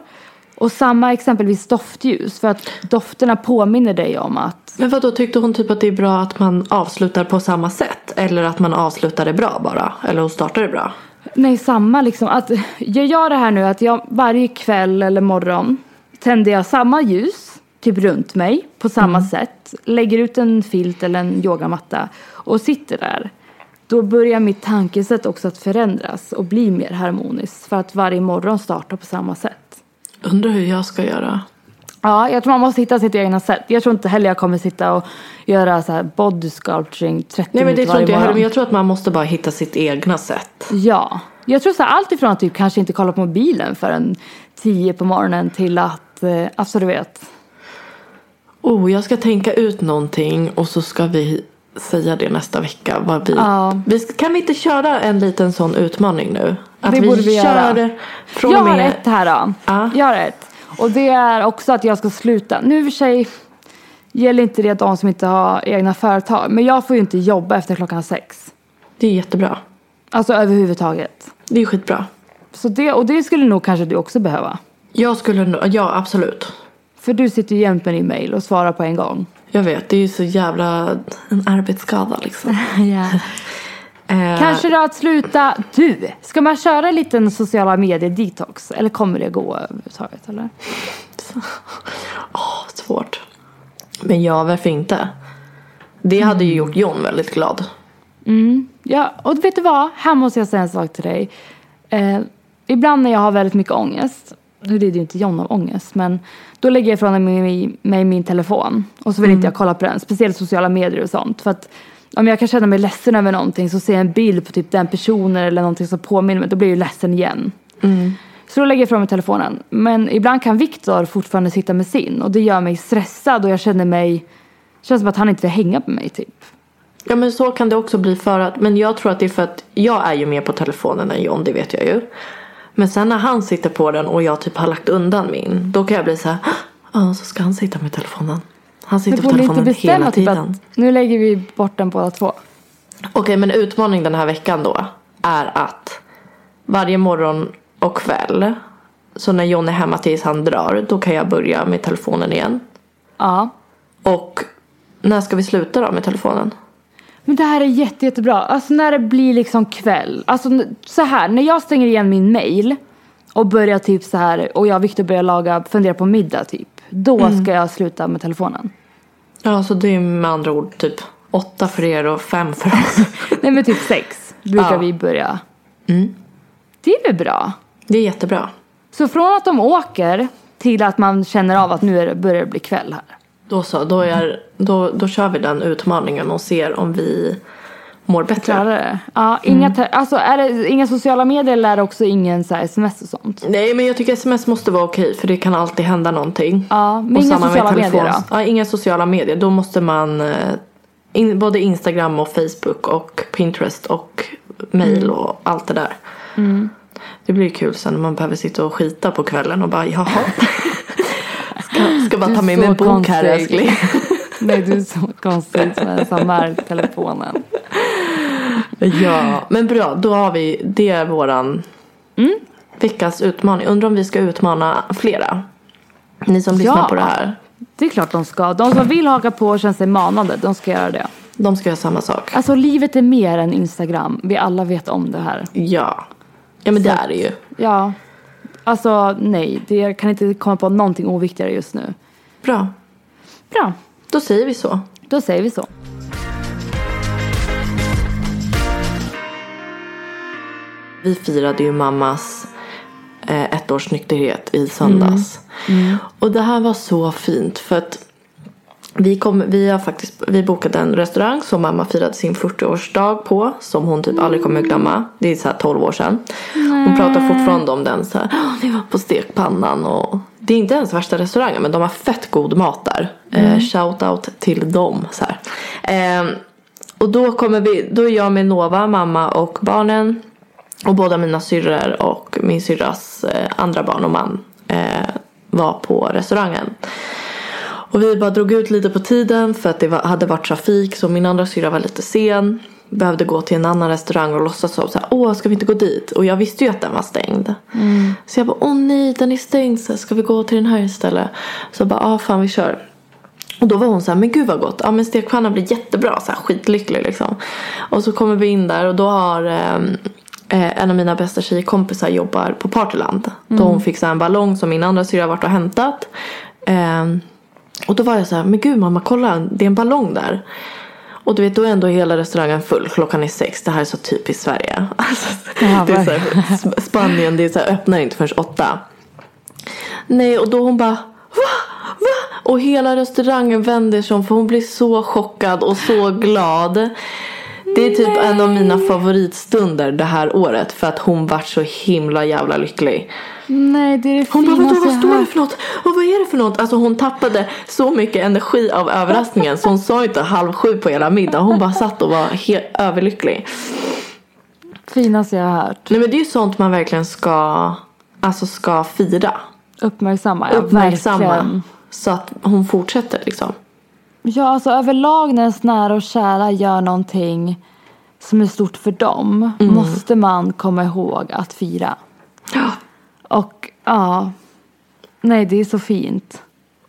Och samma exempelvis doftljus. För att dofterna påminner dig om att Men vad då tyckte hon typ att det är bra att man avslutar på samma sätt? Eller att man avslutar det bra bara? Eller hon startar det bra? Nej, samma liksom. Att jag gör det här nu att jag varje kväll eller morgon tänder jag samma ljus, typ runt mig, på samma sätt. Lägger ut en filt eller en yogamatta och sitter där. Då börjar mitt tankesätt också att förändras och bli mer harmoniskt. För att varje morgon startar på samma sätt. Undrar hur jag ska göra. Ja, jag tror man måste hitta sitt egna sätt. Jag tror inte heller jag kommer sitta och göra så här body sculpturing 30 Nej men det tror inte jag heller. morgon. Men jag tror att man måste bara hitta sitt egna sätt. Ja. Jag tror så här, allt ifrån att typ kanske inte kolla på mobilen förrän tio på morgonen till att, eh, alltså du vet. Oh, jag ska tänka ut någonting och så ska vi säga det nästa vecka. Vad vi, Ja. vi ska, kan vi inte köra en liten sån utmaning nu? Att Det vi borde vi kör göra. från jag har med... ett här då. Ja. Jag har ett. Och det är också att jag ska sluta. Nu för sig gäller inte det de som inte har egna företag. Men jag får ju inte jobba efter klockan sex. Det är jättebra. Alltså överhuvudtaget. Det är skitbra. Så det, och det skulle nog kanske du också behöva. Jag skulle nog, ja absolut. För du sitter ju jämt med din mail och svarar på en gång. Jag vet, det är ju så jävla en arbetsskada liksom. Eh, Kanske då att sluta. Du, ska man köra en liten sociala medier detox? Eller kommer det gå överhuvudtaget? Eller? åh, svårt. Men ja, varför inte? Det hade ju gjort John väldigt glad. Ja, och vet du vad? Här måste jag säga en sak till dig. Eh, ibland när jag har väldigt mycket ångest. Nu lider ju inte John av ångest. Men då lägger jag ifrån mig, mig min telefon. Och så vill inte jag kolla på den. Speciellt sociala medier och sånt. För att om jag kan känna mig ledsen över någonting. Så ser jag en bild på typ den personen. Eller någonting som påminner mig. Då blir jag ju ledsen igen. Så då lägger jag ifrån mig telefonen. Men ibland kan Viktor fortfarande sitta med sin. Och det gör mig stressad. Och jag känner mig. Känns som att han inte vill hänga på mig typ. Ja men så kan det också bli för att, men jag tror att det är för att jag är ju mer på telefonen än John, det vet jag ju. Men sen när han sitter på den och jag typ har lagt undan min, då kan jag bli så här, ja så ska han sitta med telefonen. Han sitter på telefonen hela bestämma typ tiden. att nu lägger vi bort den båda två. Okej, men utmaning den här veckan då är att varje morgon och kväll, så när John är hemma tills han drar, då kan jag börja med telefonen igen. Ja. Och när ska vi sluta då med telefonen? Men det här är jätte, jättebra. Alltså när det blir liksom kväll. Alltså så här, när jag stänger igen min mail och börjar typ så här och jag och Viktor börjar laga, fundera på middag typ. Då Mm. ska jag sluta med telefonen. Ja, så det är med andra ord typ åtta för er och fem för oss. Nej men typ sex brukar Ja. vi börja. Mm. Det är väl bra? Det är jättebra. Så från att de åker till att man känner av att nu börjar det bli kväll här. Då så, då, är, då, då kör vi den utmaningen och ser om vi mår bättre. Klarar det? Ja, inga, Mm. alltså, är det inga sociala medier eller är det också ingen så här sms och sånt? Nej men jag tycker sms måste vara okej för det kan alltid hända någonting. Ja, men Och inga sociala medier då? Ja, inga sociala medier. Då måste man eh, in, både Instagram och Facebook och Pinterest och mail och allt det där. Mm. Det blir kul sen när man behöver sitta och skita på kvällen och bara jaha. ska, ska bara ta med så mig en bok här konstig. älskling. Nej du är så konstig som ensam telefonen. ja men bra då har vi det är våran Mm. veckans utmaning. Undrar om vi ska utmana flera. Ni som lyssnar Ja. på det här. Det är klart de ska. De som vill haka på och känner sig manade, de ska göra det. De ska göra samma sak. Alltså livet är mer än Instagram. Vi alla vet om det här. Ja. Ja men det är det ju. Ja. Alltså nej, det jag kan inte komma på någonting oviktigare just nu. Bra. Bra, Då säger vi så. då säger vi så. Vi firade ju mammas eh, ettårsnykterhet i söndags. Och det här var så fint för att vi, kom, vi har faktiskt vi bokade en restaurang som mamma firade sin 40-årsdag på. Som hon typ aldrig kommer glömma. Det är så här 12 år sedan. Hon pratar fortfarande om den så här. "Ja, Vi var på stekpannan och det är inte ens värsta restaurangen men de har fett god mat där. Eh, shout out till dem. Så här. Eh, och då kommer vi, då är jag med Nova, mamma och barnen. Och båda mina syrror och min syrras eh, andra barn och man eh, var på restaurangen. Och vi bara drog ut lite på tiden för att det var, hade varit trafik så min andra syrra var lite sen. Behövde gå till en annan restaurang och låtsas som så här, åh ska vi inte gå dit? Och jag visste ju att den var stängd. Så jag bara, åh nej den är stängd, så ska vi gå till den här istället? Så jag bara, ja fan vi kör. Och då var hon så här, men gud vad gott. Ja men stekpannan blir jättebra, så här skitlycklig liksom. Och så kommer vi in där och då har ehm, eh, en av mina bästa tjejkompisar jobbar på Partyland. Då hon fick så här en ballong som min andra syrra varit och hämtat. Ehm, och då var jag så här, men gud mamma kolla det är en ballong där. Och du vet då är ändå hela restaurangen full, klockan är sex. Det här är så typiskt Sverige. Alltså, Ja, det är så här, Sp- Spanien, det är så här, öppnar inte förrän åtta. Nej och då hon bara va? Va? Och hela restaurangen vänder sig om för hon blir så chockad och så glad. Det är typ en av mina favoritstunder det här året för att hon vart så himla jävla lycklig. Nej, det är det Hon bara finaste vad står det för något? Och vad är det för något? Alltså hon tappade så mycket energi av överraskningen så hon sa inte halv sju på hela middagen. Hon bara satt och var helt överlycklig. Finaste jag har hört. Nej men det är ju sånt man verkligen ska, alltså ska fira. Uppmärksamma, ja Uppmärksamma. verkligen. Så att hon fortsätter liksom. Ja, alltså överlag när ens nära och kära gör någonting som är stort för dem Mm. måste man komma ihåg att fira. Och ja, nej det är så fint.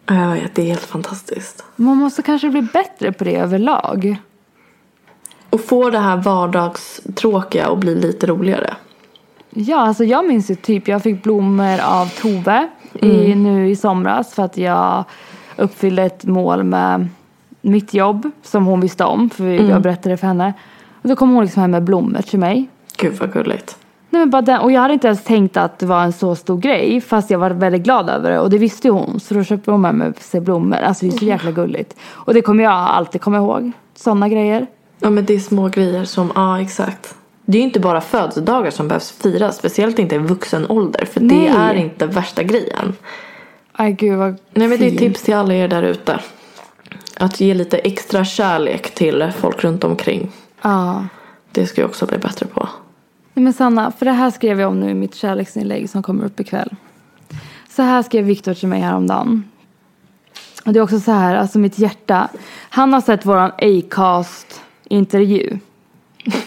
Vet, det är helt fantastiskt. Man måste kanske bli bättre på det överlag. Och få det här vardagstråkiga och bli lite roligare. Ja, alltså jag minns ju typ, jag fick blommor av Tove i, nu i somras för att jag uppfyllde ett mål med mitt jobb som hon visste om för jag berättade för henne. Och då kom hon liksom hem med blommor till mig. Gud vad gulligt. Nej, men bara den, och jag hade inte ens tänkt att det var en så stor grej fast jag var väldigt glad över det och det visste ju hon så då köpte hon med mig sig blommor. Alltså det är så jäkla gulligt. Och det kommer jag alltid komma ihåg. Sådana grejer. Ja men det är små grejer som, ja exakt. Det är ju inte bara födelsedagar som behövs firas. Speciellt inte i vuxen ålder. För Nej. det är inte värsta grejen. Aj gud vad Nej men det är tips till alla er där ute. Att ge lite extra kärlek till folk runt omkring. Ja. Det ska jag också bli bättre på. Nej, men Sanna, för det här skrev jag om nu i mitt kärleksinlägg som kommer upp ikväll. Så här skrev Viktor till mig häromdagen. Och det är också så här, alltså mitt hjärta. Han har sett våran Acast-intervju.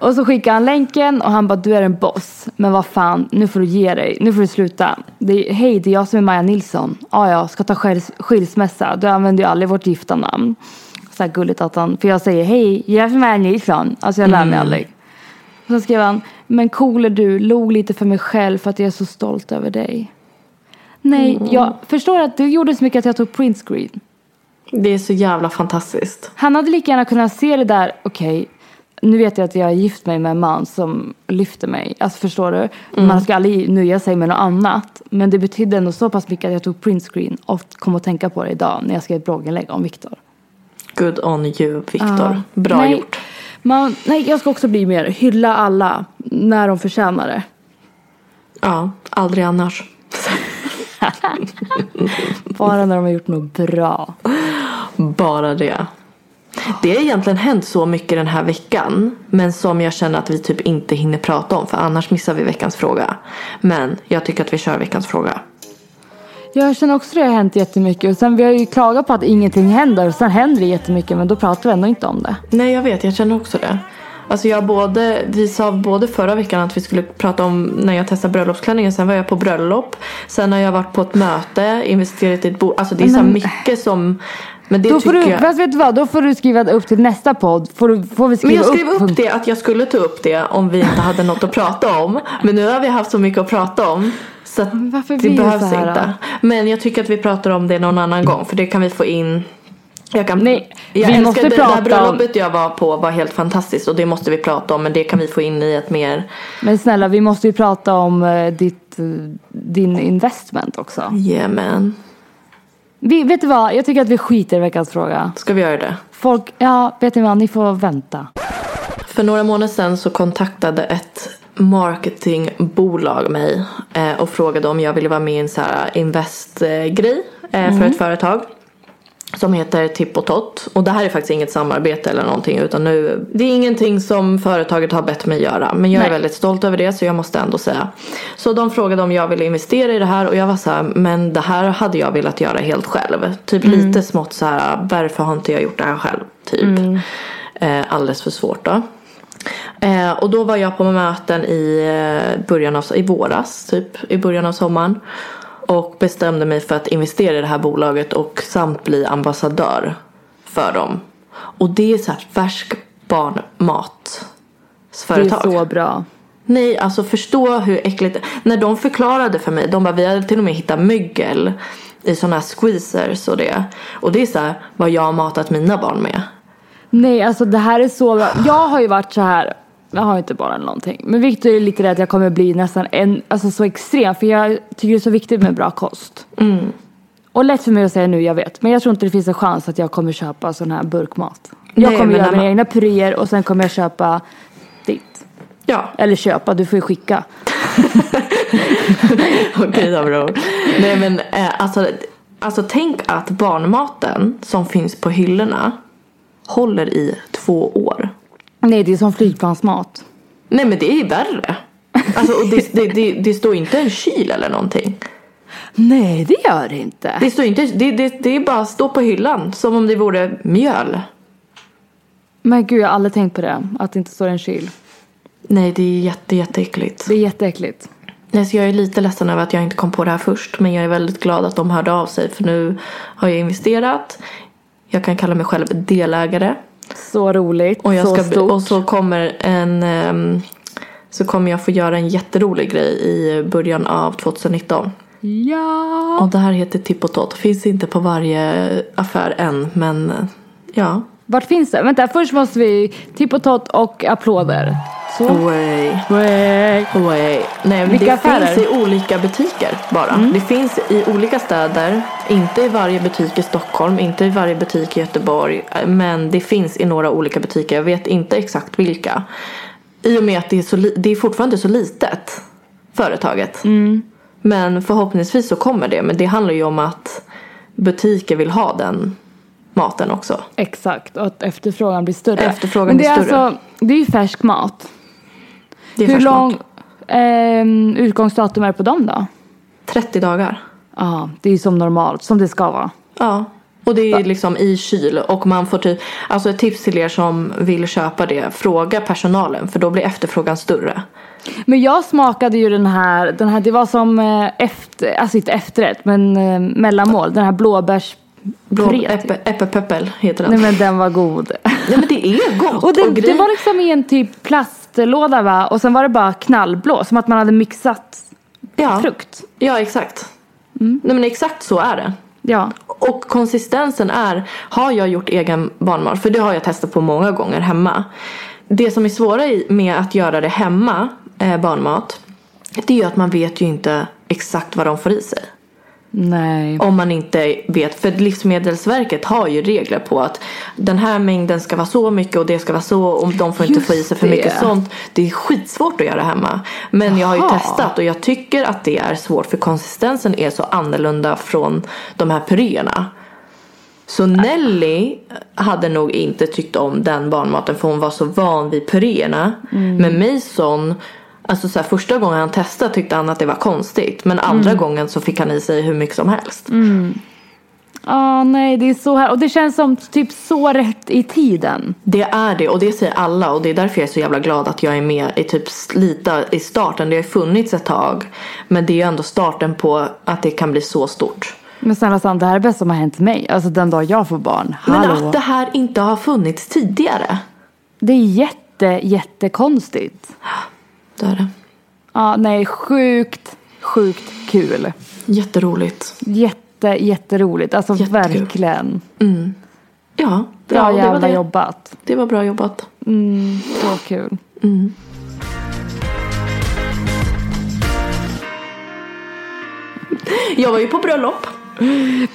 och så skickar han länken och han bara, du är en boss. Men vad fan, nu får du ge dig. Nu får du sluta. Det är, Hej, det är jag som är Maja Nilsson. Ja, jag ska ta skils- skilsmässa. Du använder ju aldrig vårt gifta namn. Så här gulligt att han, för jag säger hej, jag är Maja Nilsson. Alltså jag lär mig aldrig. Och så skrev han, men cool är du, log lite för mig själv för att jag är så stolt över dig. Nej, jag förstår att det gjorde så mycket att jag tog printscreen. Det är så jävla fantastiskt. Han hade lika gärna kunnat se det där, okej, nu vet jag att jag har gift mig med en man som lyfter mig. Alltså förstår du? Man ska aldrig nöja sig med något annat. Men det betydde ändå så pass mycket att jag tog printscreen och kom att tänka på det idag när jag skrev ett blogginlägg om Viktor. Good on you, Viktor. Ja. Bra nej, gjort. Man, nej, jag ska också bli mer hylla alla när de förtjänar det. Ja, aldrig annars. Bara när de har gjort något bra. Bara det. Det har egentligen hänt så mycket den här veckan. Men som jag känner att vi typ inte hinner prata om. För annars missar vi veckans fråga. Men jag tycker att vi kör veckans fråga. Jag känner också att det har hänt jättemycket. Och sen vi har ju klagat på att ingenting händer. Och sen händer det jättemycket men då pratar vi ändå inte om det. Nej jag vet, jag känner också det. Alltså jag både, vi sa både förra veckan att vi skulle prata om när jag testade bröllopsklänningen. Sen var jag på bröllop. Sen har jag varit på ett möte, investerat i ett bolag. Alltså det är så mycket som. Men det Då får du, jag. fast vet du vad? Då får du skriva upp till nästa podd. Får, du, får vi Men skriva jag skrev upp, punkt- det att jag skulle ta upp det om vi inte hade något att prata om. Men nu har vi haft så mycket att prata om. Så Men det det behövs här, inte. då? Men jag tycker att vi pratar om det någon annan gång. För det kan vi få in. Jag, kan, Nej, jag vi älskar måste det, det prata här om- bröllopet jag var på var helt fantastiskt. Och det måste vi prata om. Men det kan vi få in i ett mer. Men snälla, vi måste ju prata om eh, ditt, eh, din investment också. Yeah man. Vi, vet du vad? Jag tycker att vi skiter i veckans fråga. Ska vi göra det? Folk, ja, vet ni vad? Ni får vänta. För några månader sedan så kontaktade ett marketingbolag mig eh, och frågade om jag ville vara med i en så här investgrej eh, för ett företag. Som heter Tipp och Tott. Och det här är faktiskt inget samarbete eller någonting. Utan nu, det är ingenting som företaget har bett mig göra. Men jag är Nej. väldigt stolt över det så jag måste ändå säga. Så de frågade om jag ville investera i det här. Och jag var så här, men det här hade jag velat göra helt själv. Typ lite smått så här, varför har inte jag gjort det här själv? Typ. Eh, alldeles för svårt då. Eh, och då var jag på möten i eh, början av, i våras, typ i början av sommaren. Och bestämde mig för att investera i det här bolaget och samt bli ambassadör för dem. Och det är så här färsk Det barnmatsföretag. är så bra. Nej, alltså förstå hur äckligt. När de förklarade för mig, de bara vi hade till och med hittat mögel i sådana här squeezers och det. Och det är så här vad jag har matat mina barn med. Nej, alltså det här är så bra. Jag har ju varit så här. Jag har inte bara någonting. Men Victor är lite rädd att jag kommer bli nästan en, alltså så extrem. För jag tycker det är så viktigt med bra kost. Och lätt för mig att säga nu, jag vet. Men jag tror inte det finns en chans att jag kommer köpa sån här burkmat. Jag Nej, kommer göra mina egna puréer och sen kommer jag köpa ditt. Ja, Eller köpa, du får ju skicka. Okej då bror. Nej men eh, alltså, alltså tänk att barnmaten som finns på hyllorna håller i två år. Nej, det är som flygplansmat. Nej men det är värre. Alltså, och det, det, det, det står inte en kyl eller någonting. Nej, det gör det inte. Det, står inte, det, det, det är bara stå på hyllan som om det vore mjöl. Men gud, jag har aldrig tänkt på det. Att det inte står en kyl. Nej det är jätte, jätteäckligt. Det är jätteäckligt. Nej, så jag är lite ledsen över att jag inte kom på det här först. Men jag är väldigt glad att de hörde av sig. För nu har jag investerat. Jag kan kalla mig själv delägare. Så roligt. Och, jag så ska, stort. och så kommer en ehm, så kommer jag få göra en jätterolig grej i början av 2019. Ja. Och det här heter Tipp och Tott. Finns inte på varje affär än men ja. Vart finns det? Vänta, först måste vi tipp och tott och applåder. Så. Way. Way. Way. Nej, Vilka det affärer? Mm. finns i olika butiker bara. Det finns i olika städer. Inte i varje butik i Stockholm, inte i varje butik i Göteborg. Men det finns i några olika butiker. Jag vet inte exakt vilka. I och med att det är, så det är fortfarande så litet. Företaget. Mm. Men förhoppningsvis så kommer det. Men det handlar ju om att butiker vill ha den maten också. Exakt, och att efterfrågan blir större. Efterfrågan Men det blir är större. Alltså, det är ju färsk mat. Det är Hur lång ehm, utgångsdatum är det på dem då? 30 dagar. Ja, det är ju som normalt, som det ska vara. Ja. Och det är liksom i kyl och man får typ, alltså ett tips till er som vill köpa det, fråga personalen för då blir efterfrågan större. Men jag smakade ju den här, den här det var som eh, efter, alltså inte efterrätt men eh, mellanmål. Den här blåbärs... Blå, typ. äppe, äppelpeppel heter den. Nej men den var god. Nej men det är gott. Och det, och det var liksom i en typ plastlåda va? Och sen var det bara knallblå. Som att man hade mixat ja. frukt. Ja exakt. Nej men exakt så är det. Ja. Och konsistensen är, har jag gjort egen barnmat? För det har jag testat på många gånger hemma. Det som är svåra med att göra det hemma, eh, barnmat, det är ju att man vet ju inte exakt vad de får i sig. Nej. Om man inte vet, för Livsmedelsverket har ju regler på att den här mängden ska vara så mycket och det ska vara så och de får inte Just få i sig för det. mycket sånt. Det är skitsvårt att göra hemma. Men jag har ju testat och jag tycker att det är svårt för konsistensen är så annorlunda från de här puréerna. Så Nelly hade nog inte tyckt om den barnmaten för hon var så van vid puréerna. Mm. Men Mason, alltså så här, första gången han testade tyckte han att det var konstigt. Men andra Mm. gången så fick han i sig hur mycket som helst. Ja, nej, det är så här. Och det känns som typ så rätt i tiden. Det är det och det säger alla och det är därför jag är så jävla glad att jag är med i typ lite i starten. Det har funnits ett tag men det är ju ändå starten på att det kan bli så stort. Men snälla Sand, det här är det bästa som har hänt mig. Alltså den dag jag får barn. Men Hallå. att det här inte har funnits tidigare. Det är jätte, jättekonstigt. Det är det. Ja, nej, sjukt, sjukt kul. Jätteroligt. Jätte, jätteroligt. Alltså Jättekul. verkligen. Ja, Bra ja det, var jävla det. jobbat. det var bra jobbat. Så kul. Jag var ju på bröllop.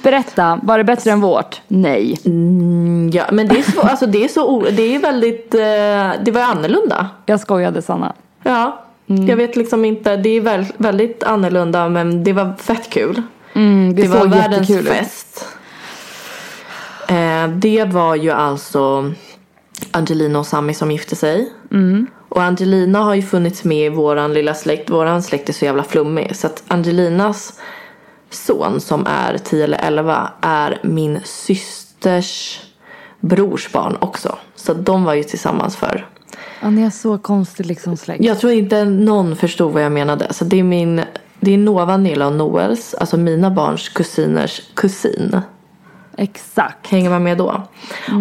Berätta, var det bättre än vårt? Nej. Mm, ja, men det är, så, alltså, det är så det är väldigt, eh, det var annorlunda. Jag skojade Sanna. Ja, Mm. jag vet liksom inte, det är väl, väldigt annorlunda men det var fett kul. Mm, det, Det var världens jättekul fest. Eh, det var ju alltså Angelina och Sami som gifte sig. Mm. Och Angelina har ju funnits med i våran lilla släkt. Våran släkt är så jävla flummig. Så att Angelinas son som är 10 eller 11 är min systers brors barn också. Så de var ju tillsammans för. Ja, ni är så konstig liksom släkt. Jag tror inte någon förstod vad jag menade. Så det är min det är Nova, Nilla och Noels, alltså mina barns kusiners kusin. Exakt. Hänger man med då?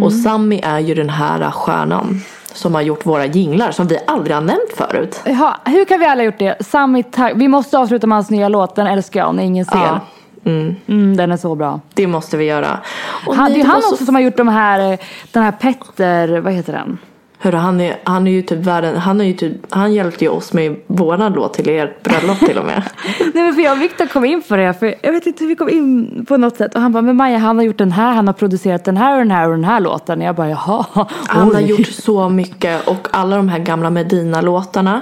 Och Sammy är ju den här stjärnan som har gjort våra jinglar som vi aldrig har nämnt förut. Ja, hur kan vi alla ha gjort det? Sami, tack. Vi måste avsluta med hans nya låt. Den älskar jag när ingen ser. Ja. Mm, Mm, den är så bra. det måste vi göra. Och Han, det är han var så- också som har gjort de här, den här Petter, vad heter den? Hörru, han, är, han är ju typ världen, han, är ju typ, han hjälpte ju oss med våran låt till ert bröllop till och med. Nej men för jag och Viktor kom in på det, för jag vet inte hur vi kom in på något sätt. Och han bara, men Maja han har gjort den här, han har producerat den här och den här och den här låten. Och jag bara, jaha. Han har oj." gjort så mycket och alla de här gamla Medina-låtarna.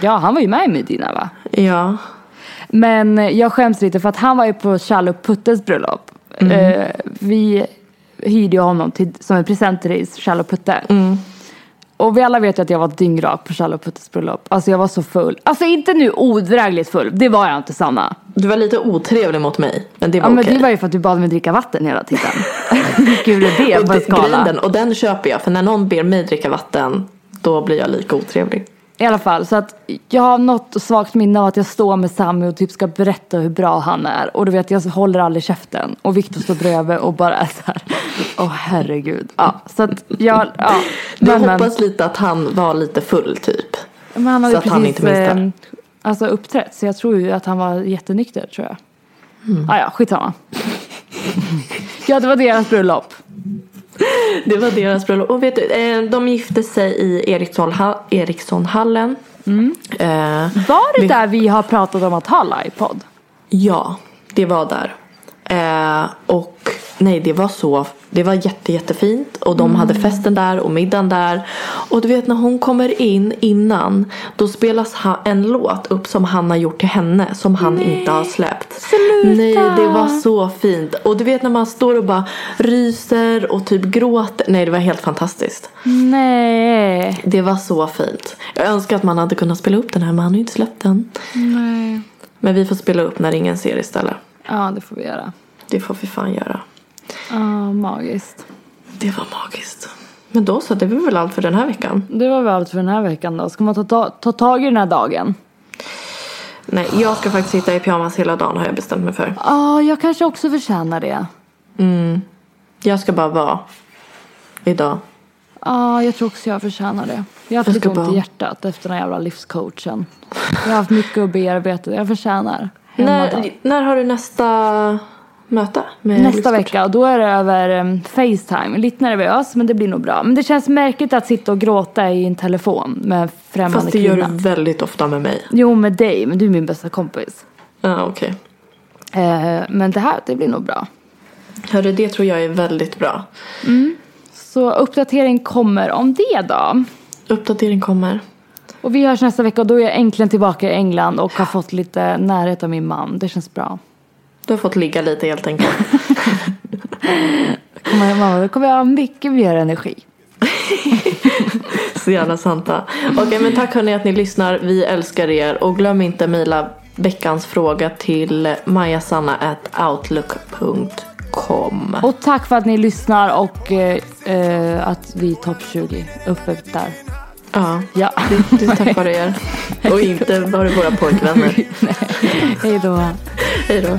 Ja, han var ju med i Medina va? Ja. Men jag skäms lite för att han var ju på Charlo Puttes bröllop. Eh, vi hyrde ju honom till, som en present till Charlo Putte. Och vi alla vet ju att jag var dyngrak på Charlo Puttes bröllop. Alltså jag var så full. Alltså inte nu odrägligt full, det var jag inte Sanna. Du var lite otrevlig mot mig. Men det var Ja men okej. det var ju för att du bad mig dricka vatten hela tiden. Hur kul är det och, på en skala? grejen den, och den köper jag. För när någon ber mig dricka vatten. Då blir jag lika otrevlig. I alla fall, så att jag har något svagt minne av att jag står med Sammy och typ ska berätta hur bra han är. Och du vet, jag håller aldrig käften. Och Viktor står bredvid och bara är så här. Åh herregud. Ja, så att jag, ja. Jag Men, men, hoppas lite att han var lite full typ. men han så att han precis inte minns det. eh, alltså, uppträtt. Så jag tror ju att han var jättenykter tror jag. Mm. Ah, ja, skitsamma. ja, det var deras bröllop. Det var deras bröllop. Och vet du, eh, de gifte sig i Eriksson, Erikssonhallen. Eh, Var det Vi- där vi har pratat om att ha livepodd? Ja, det var där. Eh, och nej, det var så, det var jätte, jättefint. Och de hade festen där och middagen där. Och du vet när hon kommer in innan. Då spelas en låt upp som han har gjort till henne. Som han inte har släppt. Sluta! Nej, det var så fint. Och du vet när man står och bara ryser och typ gråter. Nej, det var helt fantastiskt. Nej. Det var så fint. Jag önskar att man hade kunnat spela upp den här men han har ju inte släppt den. Nej. Men vi får spela upp när ingen ser istället. Ja, det får vi göra. Det får vi fan göra. Ja, magiskt. Det var magiskt. Men då så, det var väl allt för den här veckan. Det var väl allt för den här veckan då. Ska man ta, ta, ta tag i den här dagen? Nej, jag ska faktiskt sitta i pyjamas hela dagen har jag bestämt mig för. Ja, jag kanske också förtjänar det. Jag ska bara vara. Idag. Ja, jag tror också jag förtjänar det. Jag har haft Jag lite ont i hjärtat efter den här jävla livscoachen. Jag har haft mycket att bearbeta. Jag förtjänar. När, när har du nästa möte? Nästa vecka och då är det över um, Facetime. Lite nervös men det blir nog bra. Men det känns märkligt att sitta och gråta i en telefon med främmande Fast det gör kvinna. du väldigt ofta med mig. Jo med dig, men du är min bästa kompis. Ja, okej. Eh, men det här, det blir nog bra. Hörru, det tror jag är väldigt bra. Så uppdatering kommer om det då. Uppdatering kommer. Och vi hörs nästa vecka och då är jag äntligen tillbaka i England och har fått lite närhet av min man. Det känns bra. Du har fått ligga lite helt enkelt. Kommer, mamma, då kommer jag ha mycket mer energi. Så jävla santa. Okej, men tack hörni att ni lyssnar. Vi älskar er. Och glöm inte mejla veckans fråga till majasanna.outlook.com. Och tack för att ni lyssnar och eh, eh, att vi är topp 20 uppe där. Ja, Ja. det, det är tack vare er. Och inte bara våra pojkvänner. Hej då. Hej då.